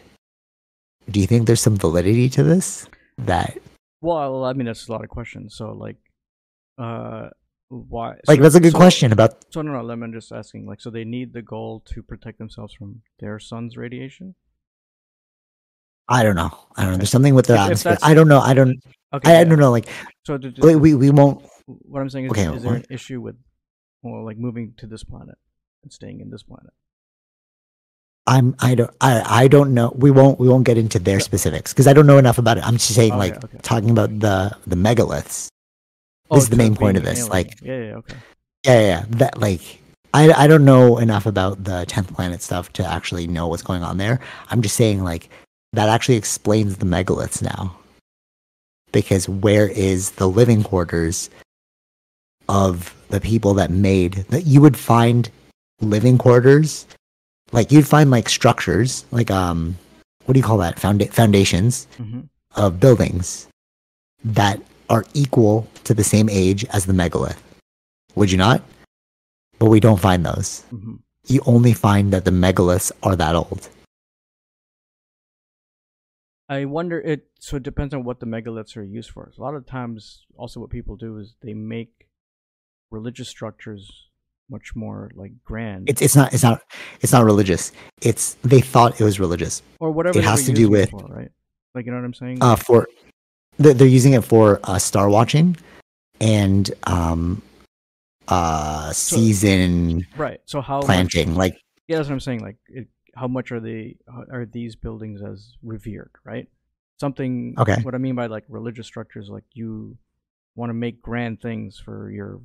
do you think there's some validity to this? That,
Well, I mean, that's a lot of questions. So, like, uh, why?
like,
so-
that's a good
so-
question about,
So no, no. Let me just asking. Like, so they need the gold to protect themselves from their sun's radiation.
I don't know. I don't know. There's something with
if
atmosphere. I don't know. I don't,
Okay.
I, I don't know. Like,
So did,
we, we won't,
what I'm saying is,
Okay,
is there an issue with, well, like moving to this planet and staying in this planet?
I'm I don't I I don't know. We won't we won't get into their specifics because I don't know enough about it. I'm just saying
Okay,
like
okay.
talking about the the megaliths.
Oh,
This is the main point of this,
alien.
like-
yeah, yeah, okay.
Yeah, yeah, yeah. That like I, I don't know enough about the 10th planet stuff to actually know what's going on there. I'm just saying, like, that actually explains the megaliths now. Because where is the living quarters of the people that made that you would find living quarters? Like, you'd find, like, structures, like, um, what do you call that? Founda- foundations
hmm
of buildings that are equal to the same age as the megalith. Would you not? But we don't find those.
hmm
You only find that the megaliths are that old.
I wonder it. So it depends on what the megaliths are used for. A lot of times, also what people do is they make religious structures much more like grand,
It's it's not it's not it's not religious. It's they thought it was religious.
or whatever.
it has to do with-
for, right. Like you know what I'm saying?
Uh, for they're, they're using it for uh, star watching and um uh season
right. So how much-
planting. Like
yeah, that's what I'm saying. Like, it, how much are they? Are these buildings as revered? Right. Something.
Okay.
What I mean by like religious structures, like you want to make grand things for your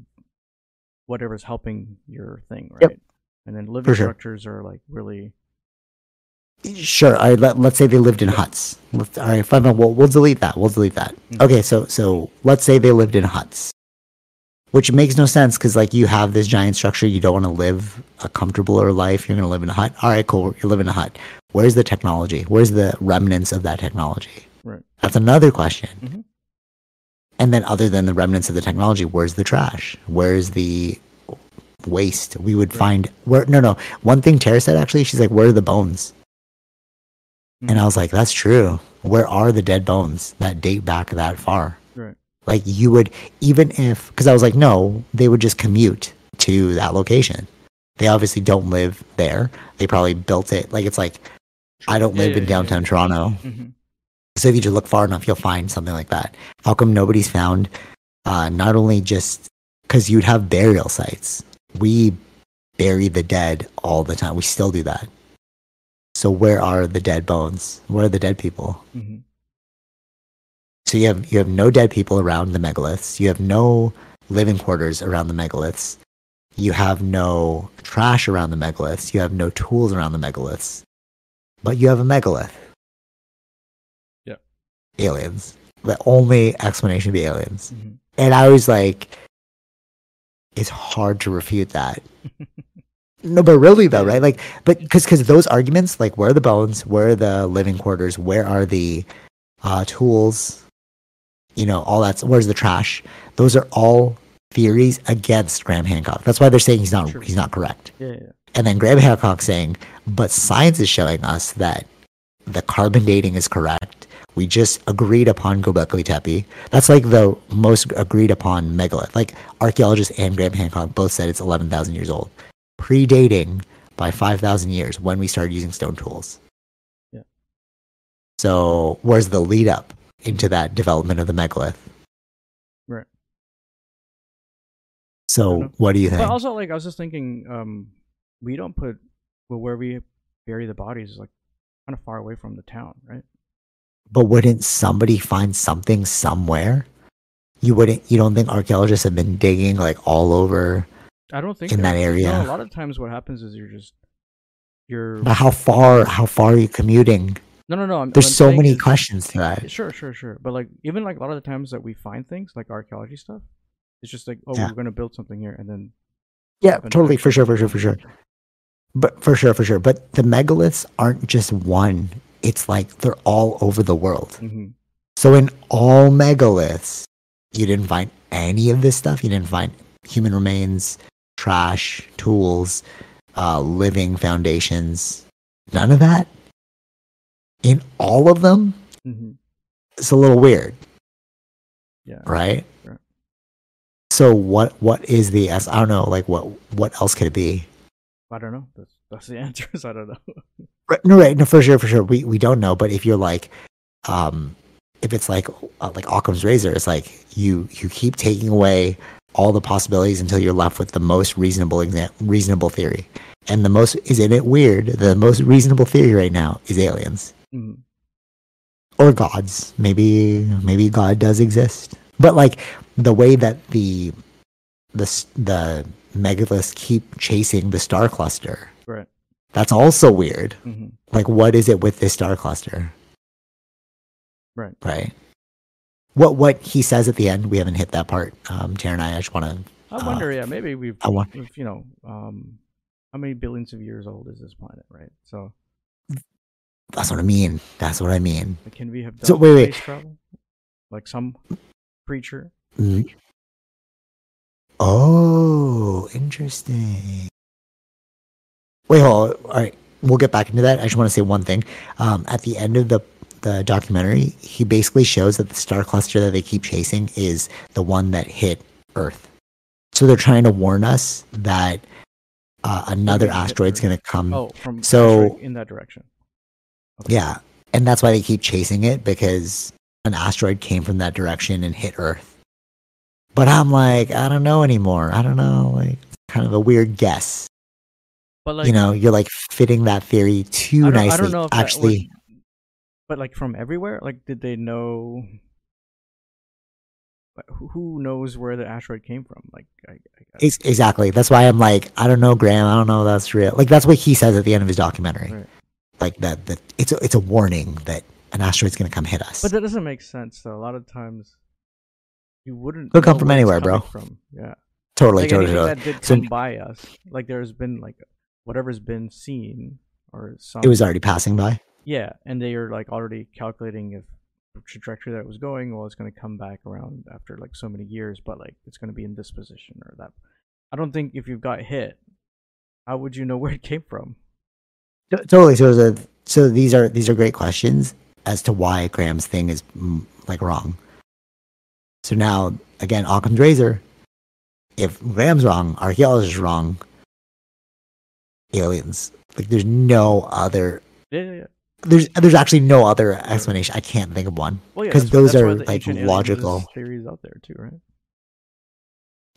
whatever's helping your thing, right?
Yep.
And then living
sure.
structures are like really
Sure. I let, let's say they lived in huts. Let's, all right, fine. fine, We'll, we'll delete that. We'll delete that.
Mhm.
Okay. So so let's say they lived in huts, which makes no sense because like you have this giant structure. You don't want to live a comfortabler life. You're going to live in a hut. All right, cool. You live in a hut. Where's the technology? Where's the remnants of that technology?
Right.
That's another question.
Mhm.
And then, other than the remnants of the technology, where's the trash? Where's the waste? We would find where. No, no. One thing Tara said actually, she's like, "Where are the bones?" And
Mhm.
I was like, that's true. Where are the dead bones that date back that far?
Right.
Like, you would, even if, because I was like, no, they would just commute to that location. They obviously don't live there. They probably built it. Like, it's like, I don't
Yeah,
live
yeah,
in
yeah,
downtown Toronto.
Mhm.
So if you just look far enough, you'll find something like that. How come nobody's found, uh, not only just because you'd have burial sites? We bury the dead all the time. We still do that. So where are the dead bones? Where are the dead people?
Mhm.
So you have you have no dead people around the megaliths. You have no living quarters around the megaliths. You have no trash around the megaliths. You have no tools around the megaliths. But you have a megalith. Aliens. The only explanation would be aliens.
Mhm.
And I was like, it's hard to refute that. no, but really though, right? Like, but because because those arguments, like, where are the bones? Where are the living quarters? Where are the uh, tools? You know, all that's where's the trash? Those are all theories against Graham Hancock. That's why they're saying he's not
True.
he's not correct.
Yeah, yeah.
And then Graham Hancock saying, but science is showing us that the carbon dating is correct. We just agreed upon Göbekli Tepe. That's like the most agreed upon megalith. Like archaeologists and Graham Hancock both said it's 11,000 years old, predating by 5,000 years when we started using stone tools.
Yeah.
So where's the lead up into that development of the megalith?
Right.
So what do you think?
But also, like, I was just thinking, um, we don't put well, where we bury the bodies is like kind of far away from the town, right?
But wouldn't somebody find something somewhere? You wouldn't. You don't think archaeologists have been digging like all over?
I don't think
In that
no,
area.
a lot of times, what happens is you're just you're
But how far? How far are you commuting?
no, no, no. I'm,
There's so many
is-
questions to that.
Sure, sure, sure. But like, even like a lot of the times that we find things like archaeology stuff, it's just like, oh,
Yeah.
we're gonna build something here, and then
Yeah, totally, for sure, for sure, for sure. But for sure, for sure. But the megaliths aren't just one. It's like they're all over the world.
Mhm.
So in all megaliths, you didn't find any of this stuff. You didn't find human remains, trash, tools, uh, living foundations. None of that. In all of them,
Mhm.
it's a little weird,
Yeah.
right?
Right.
So what? What is the? I don't know. Like what? What else could it be?
I don't know. That's that's the answer. is I don't know.
Right, no, right, no, for sure, for sure. We we don't know, but if you're like, um, if it's like uh, like Occam's razor, it's like you you keep taking away all the possibilities until you're left with the most reasonable exam- reasonable theory, and the most isn't it weird? The most reasonable theory right now is aliens
Mhm.
or gods. Maybe maybe God does exist, but like the way that the the the megaliths keep chasing the star cluster.
Right.
That's also weird.
hmm
Like, what is it with this star cluster?
Right.
Right. What what he says at the end, we haven't hit that part. Um, Tara and I, I just want to.
I
Uh,
wonder. yeah, maybe we've,
I want-
we've, you know, um, how many billions of years old is this planet, right? So,
That's what I mean. That's what I mean.
like, can we have done
So, wait, wait.
space travel? Like some creature?
Mm. Oh, interesting. Wait, hold. On. All right, we'll get back into that. I just want to say one thing. Um, at the end of the the documentary, he basically shows that the star cluster that they keep chasing is the one that hit Earth. So they're trying to warn us that uh, another asteroid's going to come.
Oh, from
so-
in that direction. Okay.
Yeah, and that's why they keep chasing it because an asteroid came from that direction and hit Earth. But I'm like, I don't know anymore. I don't know. Like, kind of a weird guess.
But like,
you know, you're like fitting that theory too nicely.
I don't know
Actually,
was- but like from everywhere, like did they know? Who knows where the asteroid came from? Like, I, I,
ex- exactly. That's why I'm like, I don't know, Graham. I don't know if that's real. Like, that's what he says at the end of his documentary.
Right.
Like that. That it's a, it's a warning that an asteroid's going to come hit us.
But that doesn't make sense though. A lot of times, you wouldn't.
They'll come from anywhere, bro.
From yeah,
totally,
like
totally, totally.
that did
So-
come by us, like there's been like whatever's been seen or some.
It was already passing by.
yeah, and they are like already calculating if trajectory that it was going. Well, it's going to come back around after like so many years, but like it's going to be in this position or that. I don't think if you've got hit, how would you know where it came from?
Totally. So, so these are these are great questions as to why Graham's thing is mm, like wrong. So now, again, Occam's razor. If Graham's wrong, archaeologists wrong. Aliens. Like, there's no other.
Yeah, yeah, yeah.
There's there's actually no other explanation. I can't think of one.
Well, yeah,
'Cause
that's
those are, like, logical.
theories out there too, right?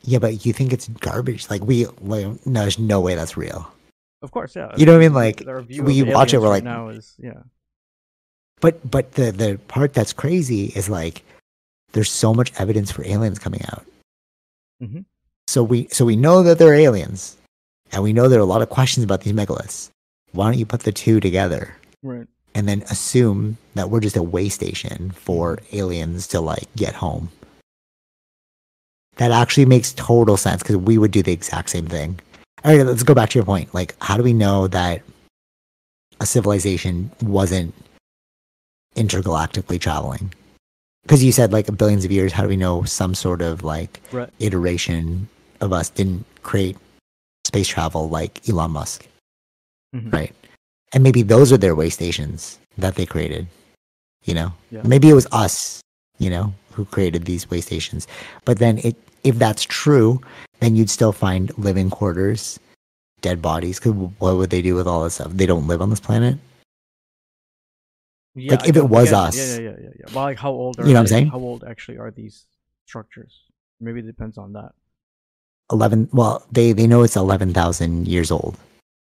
Yeah, but you think it's garbage? Like we, like, no, there's no way that's real.
Of course, yeah.
You know what I mean? Like, we watch it, we're like-
now is yeah.
But but the the part that's crazy is like there's so much evidence for aliens coming out.
Mhm.
So we so we know that they're aliens, and we know there are a lot of questions about these megaliths. Why don't you put the two together
Right.
and then assume that we're just a way station for mm-hmm. aliens to like get home? That actually makes total sense because we would do the exact same thing. All right, let's go back to your point. Like, how do we know that a civilization wasn't intergalactically traveling? Because you said like billions of years. How do we know some sort of like
Right.
iteration of us didn't create space travel like Elon Musk,
Mhm.
right? And maybe those are their way stations that they created. You know,
Yeah.
maybe it was us, you know, who created these way stations. But then, it if that's true, then you'd still find living quarters, dead bodies. Because what would they do with all this stuff? They don't live on this planet.
Yeah,
Like, if it was
yeah,
us.
Yeah, yeah, yeah, yeah. Well, like how old are
You know what I'm saying?
How old actually are these structures? Maybe it depends on that.
Eleven. Well, they they know it's eleven thousand years old.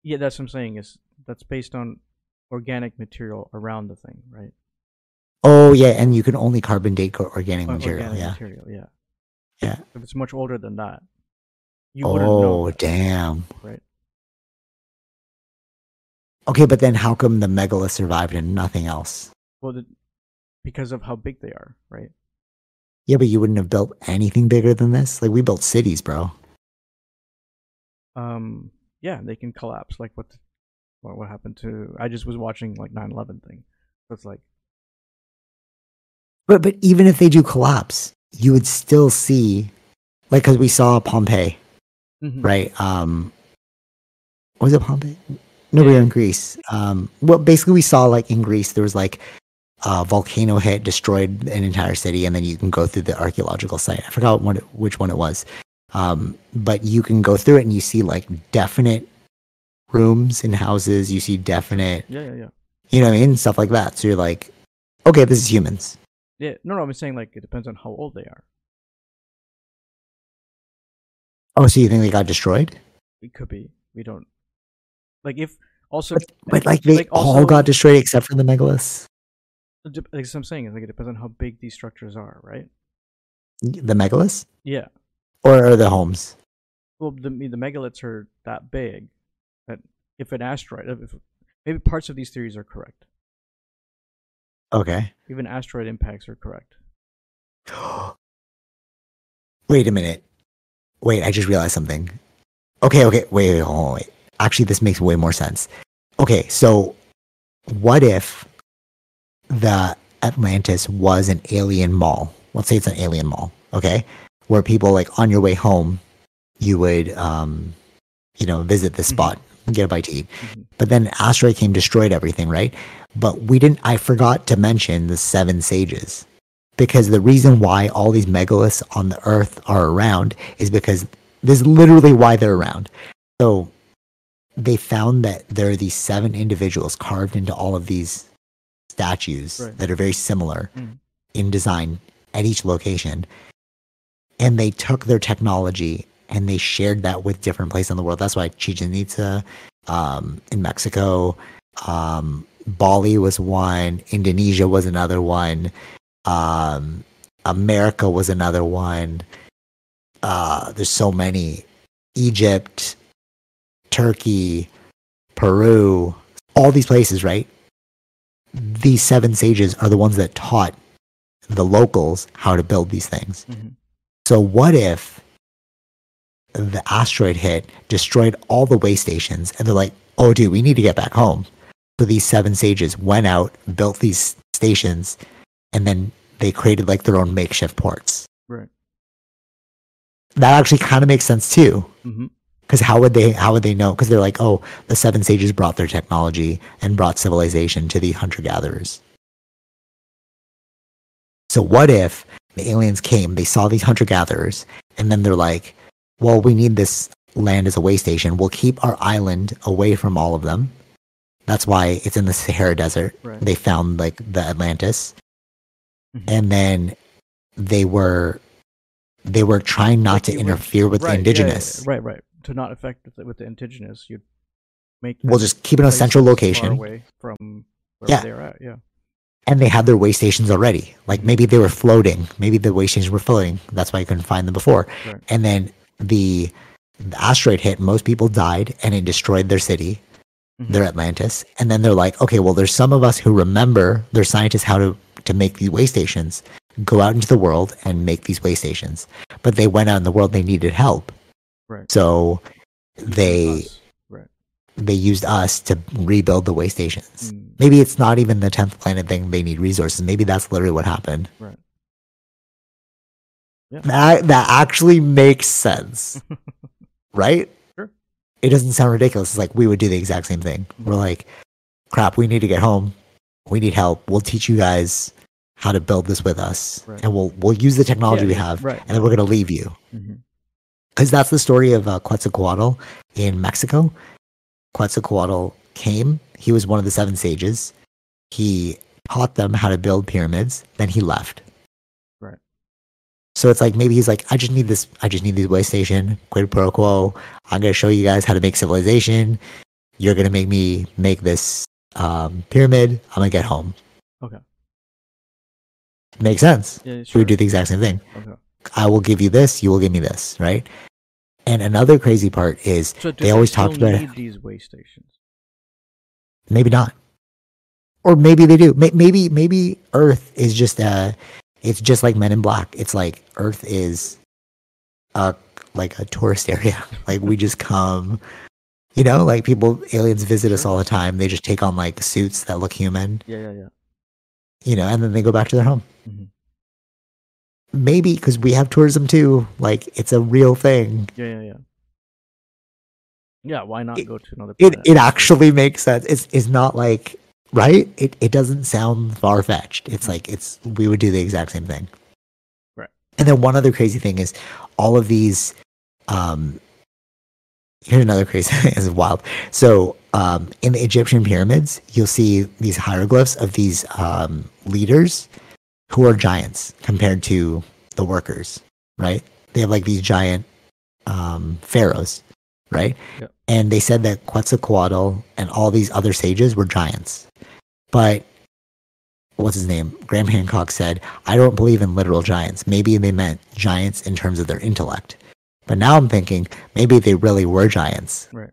Yeah, that's what I'm saying. Is that's based on organic material around the thing, right?
Oh yeah, and you can only carbon date organic
Or-
material.
organic
Yeah.
material, yeah.
Yeah.
If it's much older than that, you wouldn't know,
Oh damn.
right?
Okay, but then how come the megalith survived and nothing else?
Well, the, because of how big they are, right?
Yeah, but you wouldn't have built anything bigger than this. Like we built cities, bro.
Um, yeah, they can collapse. Like what, what, what happened to? I just was watching like 9/11 thing. So it's like,
But but even if they do collapse, you would still see, like, because we saw Pompeii,
mhm.
right? Um, was it Pompeii? No, we were in Greece. Um, well, basically, we saw like in Greece there was like a volcano hit, destroyed an entire city, and then you can go through the archaeological site. I forgot what which one it was, um, but you can go through it and you see like definite rooms and houses. You see definite,
Yeah, yeah, yeah.
you know, what I mean, stuff like that. So you're like, okay, this is humans.
Yeah, no, no. I'm saying like it depends on how old they are.
Oh, so you think they got destroyed?
It could be. We don't. Like if also,
But, but like they all
also-
got destroyed except for the megaliths.
Like I'm saying, is like it depends on how big these structures are, right?
The megaliths
Yeah.
Or, or the homes?
well, the the megaliths are that big that if an asteroid, if, maybe parts of these theories are correct.
Okay.
Even asteroid impacts are correct.
Wait a minute. Wait, I just realized something. Okay, okay, wait, wait, hold wait. Actually, this makes way more sense. Okay, so what if the Atlantis was an alien mall? Let's say it's an alien mall, okay? Where people like on your way home, you would, um, you know, visit the spot, and get a bite to eat.
Mhm.
But then asteroid came, destroyed everything, right? But we didn't. I forgot to mention the seven sages, because the reason why all these megaliths on the Earth are around is because this is literally why they're around. So they found that there are these seven individuals carved into all of these statues
Right.
that are very similar
Mhm.
in design at each location, and they took their technology and they shared that with different places in the world. That's why Chichen Itza um, in Mexico, um, Bali was one, Indonesia was another one, um, America was another one. Uh, there's so many. Egypt, Turkey, Peru, all these places, right? These seven sages are the ones that taught the locals how to build these things.
Mhm.
So what if the asteroid hit, destroyed all the way stations, and they're like, "Oh, dude, we need to get back home." So these seven sages went out, built these stations, and then they created like their own makeshift ports.
Right.
That actually kind of makes sense too,
Mm-hmm.
because how would they? How would they know? Because they're like, "Oh, the seven sages brought their technology and brought civilization to the hunter gatherers." So what if the aliens came, they saw these hunter gatherers, and then they're like, well, we need this land as a way station. We'll keep our island away from all of them. That's why it's in the Sahara Desert.
Right.
They found like the Atlantis.
Mhm.
And then they were they were trying not
Like
to
would-
interfere with
right,
the indigenous.
yeah, right, right. To not affect with the, with the indigenous, you'd make.
We'll just keep it in a central location.
away from where
Yeah.
they're at. Yeah.
And they had their way stations already. Like maybe they were floating. Maybe the way stations were floating. That's why you couldn't find them before.
Right.
And then the, the asteroid hit, most people died, and it destroyed their city,
Mhm.
their Atlantis. And then they're like, okay, well, there's some of us who remember, there's scientists how to, to make these way stations, go out into the world and make these way stations. But they went out in the world, they needed help.
Right.
So they
Us.
They used us to rebuild the way stations.
Mm,
Maybe it's not even the 10th planet thing, they need resources. Maybe that's literally what happened.
right. Yeah.
That that actually makes sense. right?
Sure.
It doesn't sound ridiculous. It's like we would do the exact same thing. We're like, crap, we need to get home. We need help. We'll teach you guys how to build this with us.
Right.
And we'll we'll use the technology
Yeah,
we have
right.
and then we're gonna leave you.
Mhm.
Because that's the story of uh, Quetzalcoatl in Mexico. Quetzalcoatl came. He was one of the seven sages. He taught them how to build pyramids. Then he left.
Right.
So it's like maybe he's like, I just need this. I just need this way station. Quid pro quo. I'm gonna show you guys how to make civilization. You're gonna make me make this um, pyramid. I'm gonna get home.
Okay.
Makes sense.
Yeah.
We would do the exact same thing.
Okay.
I will give you this. You will give me this. Right. And another crazy part is
So
They always talked about it.
need these way stations.
maybe not or maybe they do maybe maybe earth is just uh it's just like men in black it's like earth is a like a tourist area like we just come you know like people aliens visit us all the time they just take on like suits that look human
Yeah. Yeah. Yeah.
you know and then they go back to their home
Mhm.
Maybe because we have tourism too like it's a real thing
Yeah. Yeah. Yeah. Yeah. Why not
It-
go to another?
it
planet?
it actually makes sense it's it's not like right it it doesn't sound far fetched it's like it's we would do the exact same thing
Right.
and then one other crazy thing is all of these um here's another crazy thing this is wild so um in the egyptian pyramids you'll see these hieroglyphs of these um leaders who are giants compared to the workers right they have like these giant um pharaohs right and they said that Quetzalcoatl and all these other sages were giants. But what's his name? Graham Hancock said, I don't believe in literal giants. Maybe they meant giants in terms of their intellect. But now I'm thinking maybe they really were giants.
Right.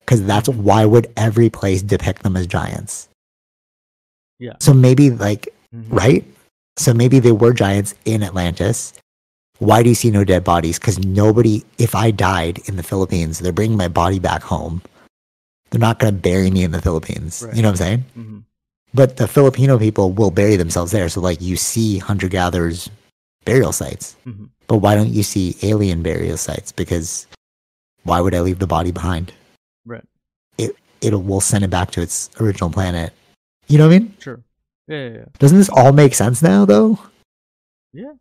Because that's why would every place depict them as giants?
Yeah.
So maybe like
Mhm.
right? So maybe they were giants in Atlantis. Why do you see no dead bodies? Because nobody, if I died in the Philippines, they're bringing my body back home. They're not going to bury me in the Philippines.
Right.
You know what I'm saying?
Mhm.
But the Filipino people will bury themselves there. So, like, you see hunter gatherers burial sites.
Mhm.
But why don't you see alien burial sites? Because why would I leave the body behind?
Right.
It will send it back to its original planet. You know what I mean?
Sure. Yeah.
Doesn't this all make sense now, though?
Yeah.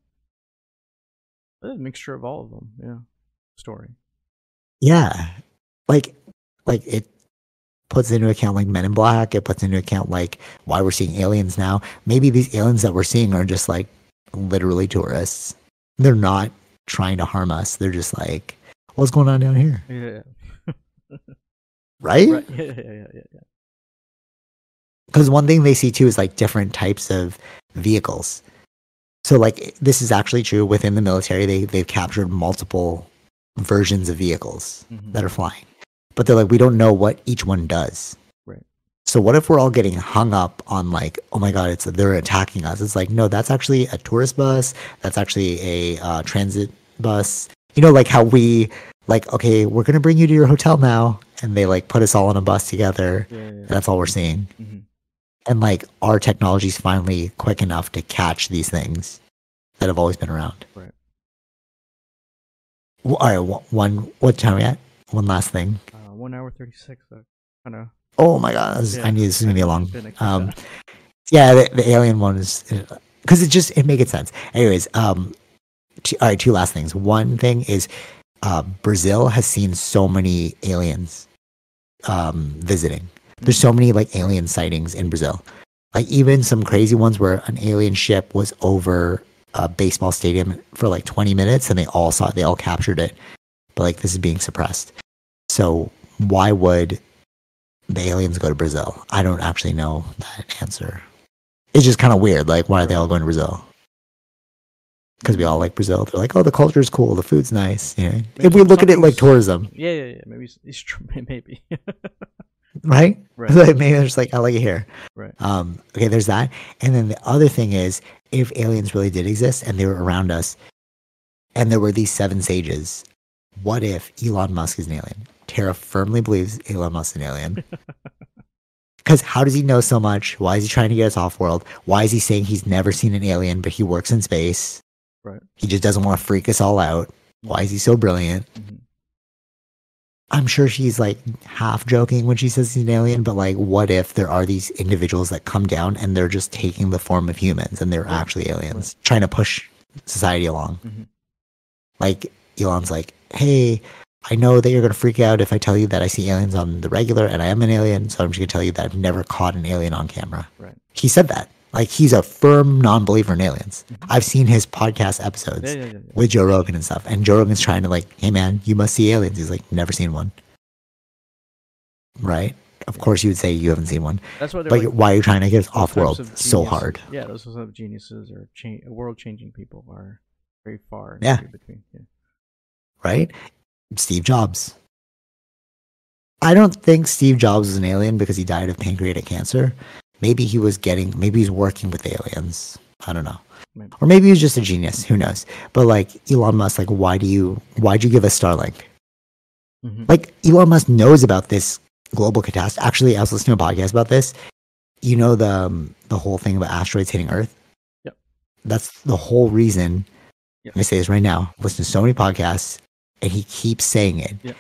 It's a mixture of all of them. Yeah. Story.
Yeah. Like like it puts into account like Men in Black, it puts into account like why we're seeing aliens now. Maybe these aliens that we're seeing are just like literally tourists. They're not trying to harm us. They're just like, what's going on down here?
Yeah.
Right?
Right. Yeah, yeah, yeah, yeah, yeah.
Because one thing they see too is like different types of vehicles. So like this is actually true within the military. They they've captured multiple versions of vehicles.
Mhm.
that are flying. But they're like, we don't know what each one does.
Right.
So what if we're all getting hung up on like, oh my god, it's they're attacking us? It's like, no, that's actually a tourist bus. That's actually a uh, transit bus. You know, like how we like, okay, we're gonna bring you to your hotel now, and they like put us all on a bus together.
Yeah, yeah,
And
yeah.
that's all we're seeing.
Mhm.
And like our technology's finally quick enough to catch these things that have always been around.
Right.
Well, all right, one-. What time are we at? One last thing.
Uh, one hour thirty six. Uh, kind of.
Oh my god, this is- I knew this was gonna be a long. Um, yeah, the, the alien one is because it just it makes sense. Anyways, um, two, all right, two last things. One thing is, uh, Brazil has seen so many aliens, um, visiting. There's so many like alien sightings in Brazil. Like even some crazy ones where an alien ship was over a baseball stadium for like 20 minutes and they all saw it, they all captured it. But like this is being suppressed. So why would the aliens go to Brazil? I don't actually know that answer. It's just kind of weird. Like why are they all going to Brazil? Because we all like Brazil. They're like, oh, the culture is cool, the food's nice. You know, if we look at it like tourism,
Yeah, yeah, yeah. Maybe it's, it's true. Maybe.
Right?
right.
Like maybe they're like, I like it here.
Right.
Um, okay, there's that. And then the other thing is, if aliens really did exist and they were around us, and there were these seven sages, what if Elon Musk is an alien? Tara firmly believes Elon Musk is an alien. Because how does he know so much? Why is he trying to get us off world? Why is he saying he's never seen an alien, but he works in space?
Right.
He just doesn't want to freak us all out. Why is he so brilliant?
Mhm.
I'm sure she's like half joking when she says he's an alien, but like, what if there are these individuals that come down and they're just taking the form of humans and they're
Right.
actually aliens, trying to push society along?
Mhm.
Like, Elon's like, hey, I know that you're going to freak out if I tell you that I see aliens on the regular and I am an alien, so I'm just going to tell you that I've never caught an alien on camera.
Right.
He said that. Like, he's a firm non believer in aliens.
Mhm.
I've seen his podcast episodes
Yeah, yeah, yeah.
with Joe Rogan and stuff. And Joe Rogan's trying to like, hey man, you must see aliens. He's like, never seen one. Right? Of course you would say you haven't seen one.
That's why
But
like,
why are you trying to get us
off-world
so hard?
Yeah, those types of geniuses or cha- world changing people are very far.
Yeah.
between. Yeah.
Right? Steve Jobs. I don't think Steve Jobs was an alien because he died of pancreatic cancer. Maybe he was getting maybe he's working with aliens. I don't know.
Maybe.
Or maybe he's just a genius. Who knows? But like Elon Musk, like why do you why'd you give us Starlink?
Mhm.
like Elon Musk knows about this global catastrophe. Actually, I was listening to a podcast about this. You know the um, the whole thing about asteroids hitting Earth.
Yep.
That's the whole reason.
Yep.
Me say this right now. Listen to so many podcasts, and he keeps saying it.
Yep.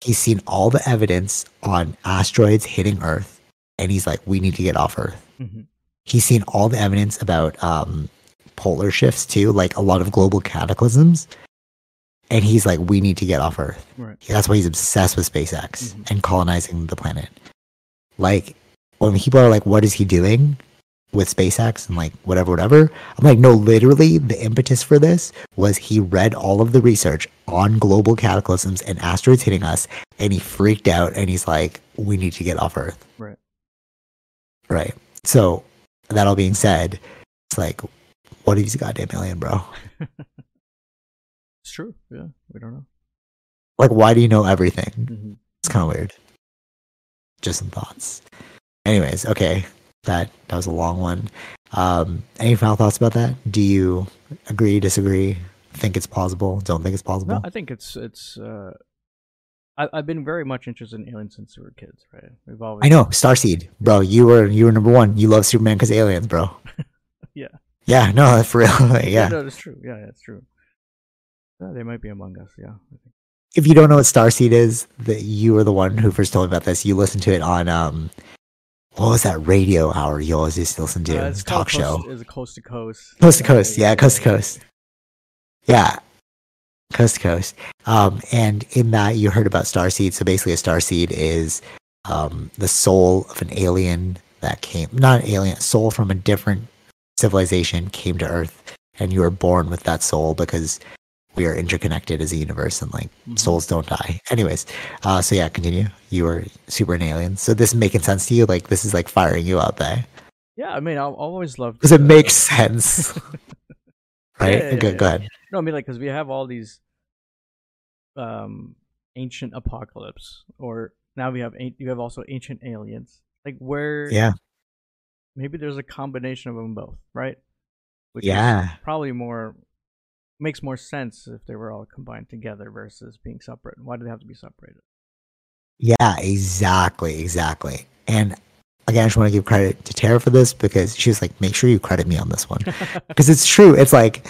He's seen all the evidence on asteroids hitting Earth, and he's like, "We need to get off Earth."
Mhm.
He's seen all the evidence about um, polar shifts too, like a lot of global cataclysms, and he's like, "We need to get off Earth."
Right.
That's why he's obsessed with SpaceX
Mhm.
and colonizing the planet. Like when people are like, "What is he doing with SpaceX?" and like whatever, whatever, I'm like, no, literally, the impetus for this was he read all of the research on global cataclysms and asteroids hitting us, and he freaked out, and he's like, "We need to get off Earth."
Right.
Right. So that all being said, it's like, what if he's a goddamn alien, bro?
It's true. Yeah, we don't know.
Like, why do you know everything?
hmm
It's kind of weird. Just some thoughts. Anyways, okay, that that was a long one. Um, any final thoughts about that? Do you agree, disagree, think it's plausible, don't think it's plausible?
No, I think it's it's. uh I, I've been very much interested in aliens since we were kids, right? We've always.
I know, Starseed, bro. You were you were number one. You love Superman because aliens, bro.
Yeah.
Yeah, no, that's for real. yeah.
no, that's true. Yeah, that's true. Yeah, they might be among us. Yeah.
If you don't know what Starseed is, that you were the one who first told me about this. You listened to it on um, what was that radio hour you always used to listen to?
Uh,
It's
it's
a talk show.
Coast, is it coast to coast?
Coast to coast, yeah, coast to coast. Yeah, coast to coast. Um, and in that, you heard about starseed. So basically, a starseed is um, the soul of an alien that came, not an alien, soul from a different civilization came to Earth, and you were born with that soul because we are interconnected as a universe, and like
Mhm.
souls don't die. Anyways, uh, so yeah, continue. You were super an alien. So this is making sense to you? Like this is like firing you up there.
Yeah, I mean, I have always loved.
Because it
uh,
make sense? right?
Yeah, yeah,
go, ahead.
No, I mean, like, because we have all these um ancient apocalypse, or now we have you have also ancient aliens. Like, where
Yeah.
maybe there's a combination of them both, right? Which
Yeah.
probably more makes more sense if they were all combined together versus being separate. Why do they have to be separated?
Yeah, exactly, exactly. And again, I just want to give credit to Tara for this because she was like, make sure you credit me on this one. Because it's true. It's like,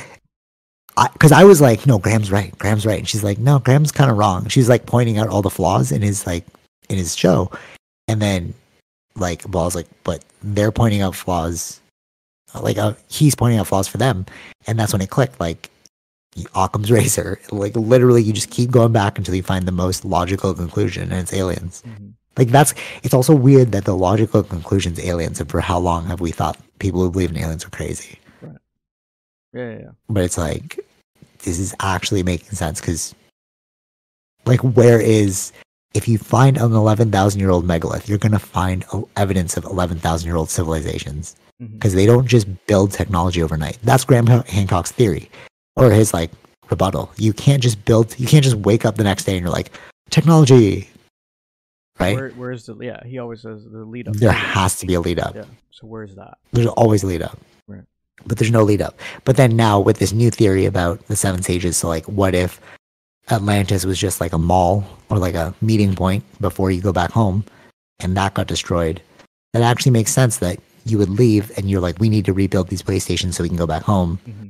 because I, was like, no, Graham's right. Graham's right. And she's like, no, Graham's kind of wrong. She's like pointing out all the flaws in his like in his show, and then like Ball's like, but they're pointing out flaws. Like uh, he's pointing out flaws for them, and that's when it clicked. Like Occam's razor. Like literally, you just keep going back until you find the most logical conclusion, and it's aliens.
Mhm.
Like that's it's also weird that the logical conclusion's aliens, and for how long have we thought people who believe in aliens are crazy?
Yeah, yeah, yeah.
But it's like this is actually making sense because, like, where is if you find an eleven thousand year old megalith, you're gonna find evidence of eleven thousand year old civilizations
mm-hmm.
because they don't just build technology overnight. That's Graham Hancock's theory or his like rebuttal. You can't just build. You can't just wake up the next day and you're like technology, right?
Where, where's the yeah? He always says the lead up.
there has to be a lead up.
Yeah. So where's that?
There's always lead up.
Right.
But there's no lead up. But then now with this new theory about the seven sages, so like what if Atlantis was just like a mall or like a meeting point before you go back home and that got destroyed? That actually makes sense that you would leave and you're like, we need to rebuild these playstations so we can go back home.
hmm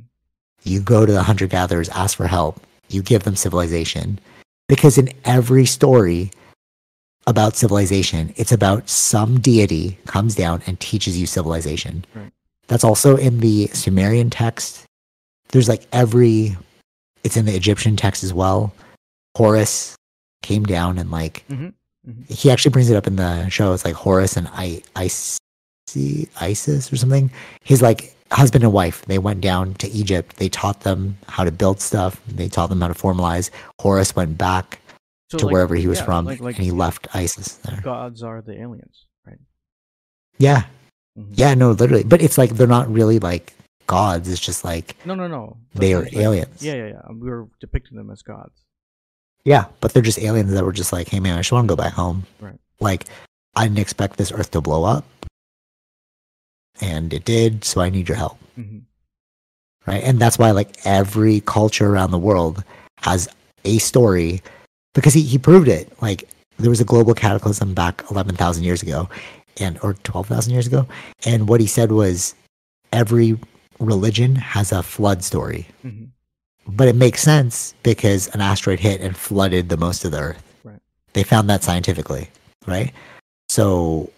You go to the hunter gatherers, ask for help. You give them civilization. Because in every story about civilization, it's about some deity comes down and teaches you civilization.
Right.
That's also in the Sumerian text. There's like every, it's in the Egyptian text as well. Horus came down and like,
Mhm. Mhm.
he actually brings it up in the show. It's like Horus and I, I see Isis or something. He's like husband and wife. They went down to Egypt. They taught them how to build stuff. They taught them how to formalize. Horus went back
So
to
like-
wherever he was
yeah,
from,
like, like
and he left Isis there.
gods are the aliens, right?
Yeah,
Mhm.
yeah, no, literally. But it's like they're not really like gods. It's just like
No, no, no.
They are aliens.
Yeah, yeah, yeah. Um, We were depicting them as gods.
Yeah, but they're just aliens that were just like, hey man, I just want to go back home.
Right.
Like, I didn't expect this Earth to blow up, and it did. So I need your help.
hmm
right? And that's why like every culture around the world has a story because he, he proved it. Like there was a global cataclysm back 11,000 years ago and or 12,000 years ago. And what he said was every religion has a flood story.
hmm
But it makes sense because an asteroid hit and flooded the most of the earth.
Right.
They found that scientifically, right? So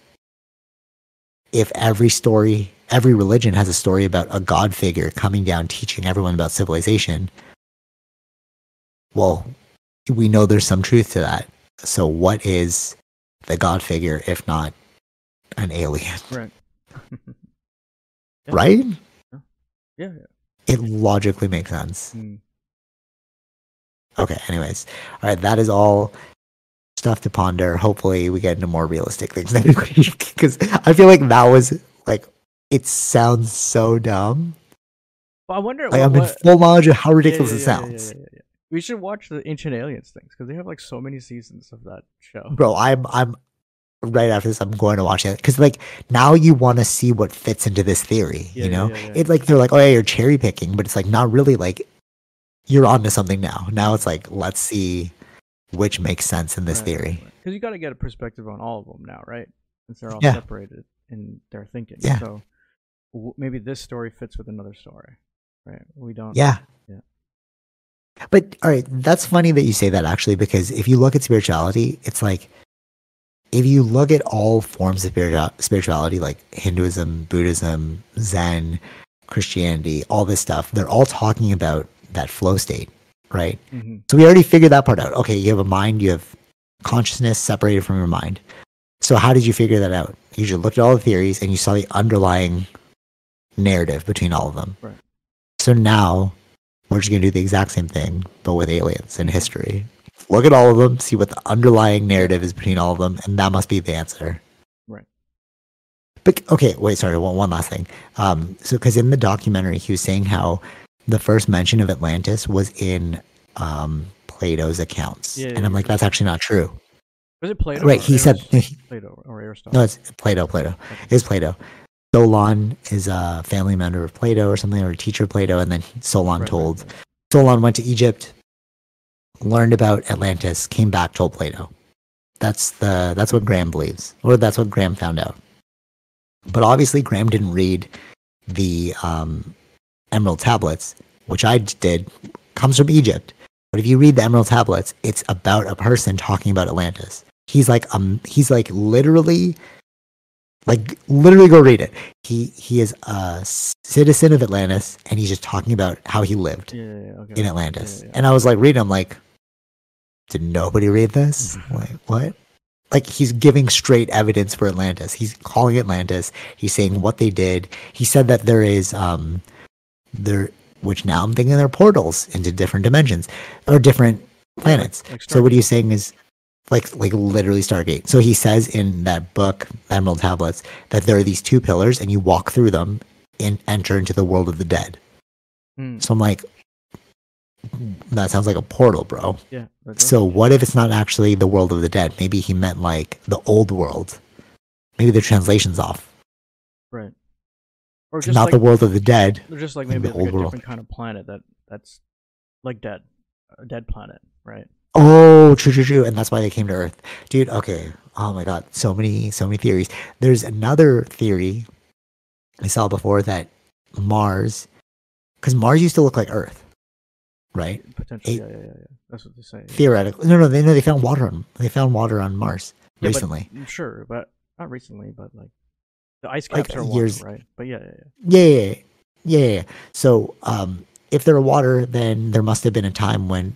if every story, every religion has a story about a god figure coming down teaching everyone about civilization, well, we know there's some truth to that. So what is the god figure if not an alien,
Right. Yeah.
right?
Yeah, yeah.
It logically makes sense.
Mm.
Okay, anyways. All right, that is all stuff to ponder. Hopefully, we get into more realistic things next week because I feel like that was like it sounds so dumb.
But I wonder.
Like
what,
I'm in full knowledge of how ridiculous
yeah,
it
yeah, yeah,
sounds.
yeah. We should watch the Ancient Aliens things because they have like so many seasons of that show.
bro. I'm I'm right after this. I'm going to watch it because like now you want to see what fits into this theory.
Yeah,
you know,
yeah, yeah.
it like they're like, oh yeah, you're cherry picking, but it's like not really. Like you're onto something now. Now it's like let's see which makes sense in this theory.
Because you got to get a perspective on all of them now, right? Since they're all separated in their thinking.
Yeah.
So w- maybe this story fits with another story, right? We don't.
Yeah.
Yeah.
But all right, that's funny that you say that actually, because if you look at spirituality, it's like if you look at all forms of spirituality, like Hinduism, Buddhism, Zen, Christianity, all this stuff, they're all talking about that flow state, right?
hmm
So we already figured that part out. Okay, you have a mind, you have consciousness separated from your mind. So how did you figure that out? You just looked at all the theories and you saw the underlying narrative between all of them.
Right.
So now we're just gonna do the exact same thing, but with aliens and history. Look at all of them, see what the underlying narrative is between all of them, and that must be the answer.
Right.
But okay, wait, sorry, one, one last thing. Um, so because in the documentary, he was saying how the first mention of Atlantis was in um, Plato's accounts,
Yeah,
and I'm like, that's actually not true.
Was it Plato?
Right? He said
Plato or Aristotle.
no, it's Plato. Plato is Plato. Solon is a family member of Plato or something, or a teacher of Plato, and then Solon
Right,
told
right.
Solon went to Egypt, learned about Atlantis, came back, told Plato. That's the that's what Graham believes, or that's what Graham found out. But obviously, Graham didn't read the um, Emerald Tablets, which I did. Comes from Egypt, but if you read the Emerald Tablets, it's about a person talking about Atlantis. He's like um, he's like literally, like literally go read it. He he is a citizen of Atlantis, and he's just talking about how he lived
Yeah, yeah, okay.
in Atlantis.
Yeah.
And I was like reading, I'm like, did nobody read this?
Mm-hmm.
like, what? Like he's giving straight evidence for Atlantis. He's calling Atlantis. He's saying what they did. He said that there is um there which now I'm thinking there are portals into different dimensions or different planets. So what he's saying is like like literally Stargate. So he says in that book, Emerald Tablets, that there are these two pillars and you walk through them and enter into the world of the dead.
Hmm,
So I'm like, that sounds like a portal, bro.
yeah.
So what if it's not actually the world of the dead? Maybe he meant like the old world. Maybe the translation's off.
right. Or just
not
like,
the world of the dead.
Or just like
in
maybe
the
like a
old world.
different kind of planet that that's like dead, a dead planet, right?
Oh, true, true, true. And that's why they came to Earth. Dude, okay. Oh my god. So many, so many theories. There's another theory I saw before that Mars, because Mars used to look like Earth, right?
Potentially,
Eight-
yeah, yeah, yeah. That's what they say.
Theoretically. No, no, they no, they found water on they found water on Mars
Yeah,
recently.
mm, sure, but not recently, but like the ice
Like,
caps are water,
years-
right? But yeah, yeah, yeah.
Yeah, yeah, yeah, yeah, yeah. So, um, if there were water, then there must have been a time when.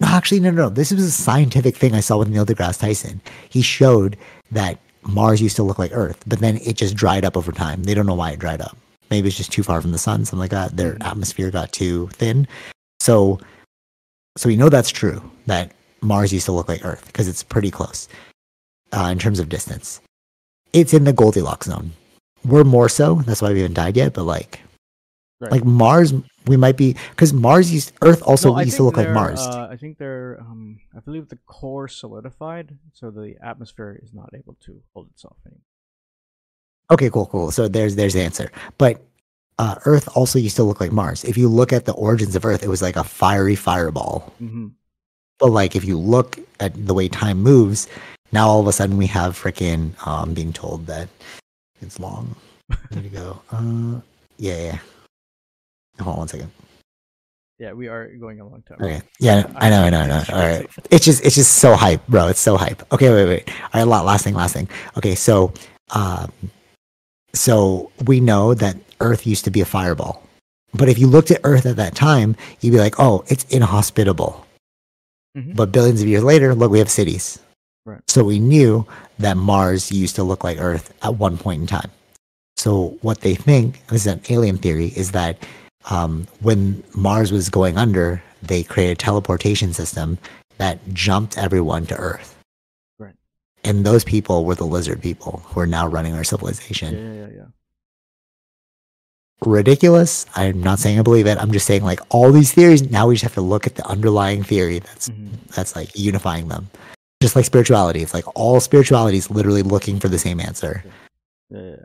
No, actually, no, no, no. This was a scientific thing I saw with Neil deGrasse Tyson. He showed that Mars used to look like Earth, but then it just dried up over time. They don't know why it dried up. Maybe it's just too far from the sun, something like that. Their
Mhm.
atmosphere got too thin. So, so we know that's true. That Mars used to look like Earth because it's pretty close uh, in terms of distance. It's in the Goldilocks zone. We're more so. That's why we haven't died yet. But like,
Right.
like Mars, we might be because Mars used Earth also
No,
used to look like Mars.
Uh, I think they're. Um, I believe the core solidified, so the atmosphere is not able to hold itself anymore.
okay, cool, cool. So there's there's the answer. But uh, Earth also used to look like Mars. If you look at the origins of Earth, it was like a fiery fireball.
hmm
But like if you look at the way time moves, now all of a sudden we have freaking um being told that it's long. There you go. Uh, yeah, yeah. Hold on one second.
Yeah, we are going a long time.
Okay. Yeah, I know, I know, I know. All right. It's just it's just so hype, bro. It's so hype. Okay, wait, wait. All right, la- last thing, last thing. Okay, so um so we know that Earth used to be a fireball. But if you looked at Earth at that time, you'd be like, oh, it's inhospitable.
Mhm.
But billions of years later, look, we have cities.
Right.
So we knew that Mars used to look like Earth at one point in time. So what they think, this is an alien theory, is that um, when Mars was going under, they created a teleportation system that jumped everyone to Earth.
Right.
And those people were the lizard people who are now running our civilization.
yeah, yeah, yeah.
ridiculous. I'm not saying I believe it. I'm just saying like all these theories. Now we just have to look at the underlying theory that's
Mhm.
that's like unifying them. Just like spirituality, it's like all spirituality is literally looking for the same answer.
Yeah, yeah, yeah.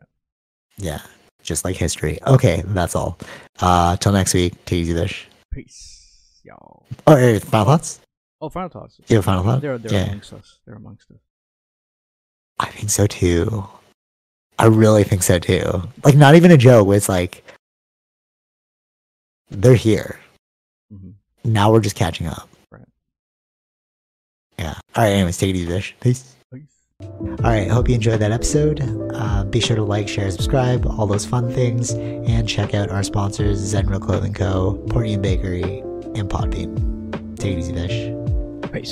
Yeah, just like history. Okay, that's all. Uh, till next week. Take it easy, Vish.
Peace, y'all.
Oh, hey, final thoughts?
Oh, final thoughts.
You have final thoughts.
They're they're
Yeah.
amongst us. They're amongst us.
I think so too. I really think so too. Like, not even a joke. It's like they're here.
hmm
Now we're just catching up.
Right.
Yeah. All right. Anyways, take it easy, Vish. Peace.
Peace.
All right. Hope you enjoyed that episode. Uh, be sure to like, share, subscribe, all those fun things, and check out our sponsors: Zenro Clothing Co., Portian Bakery, and Podbean. Take it easy, Vish.
Peace.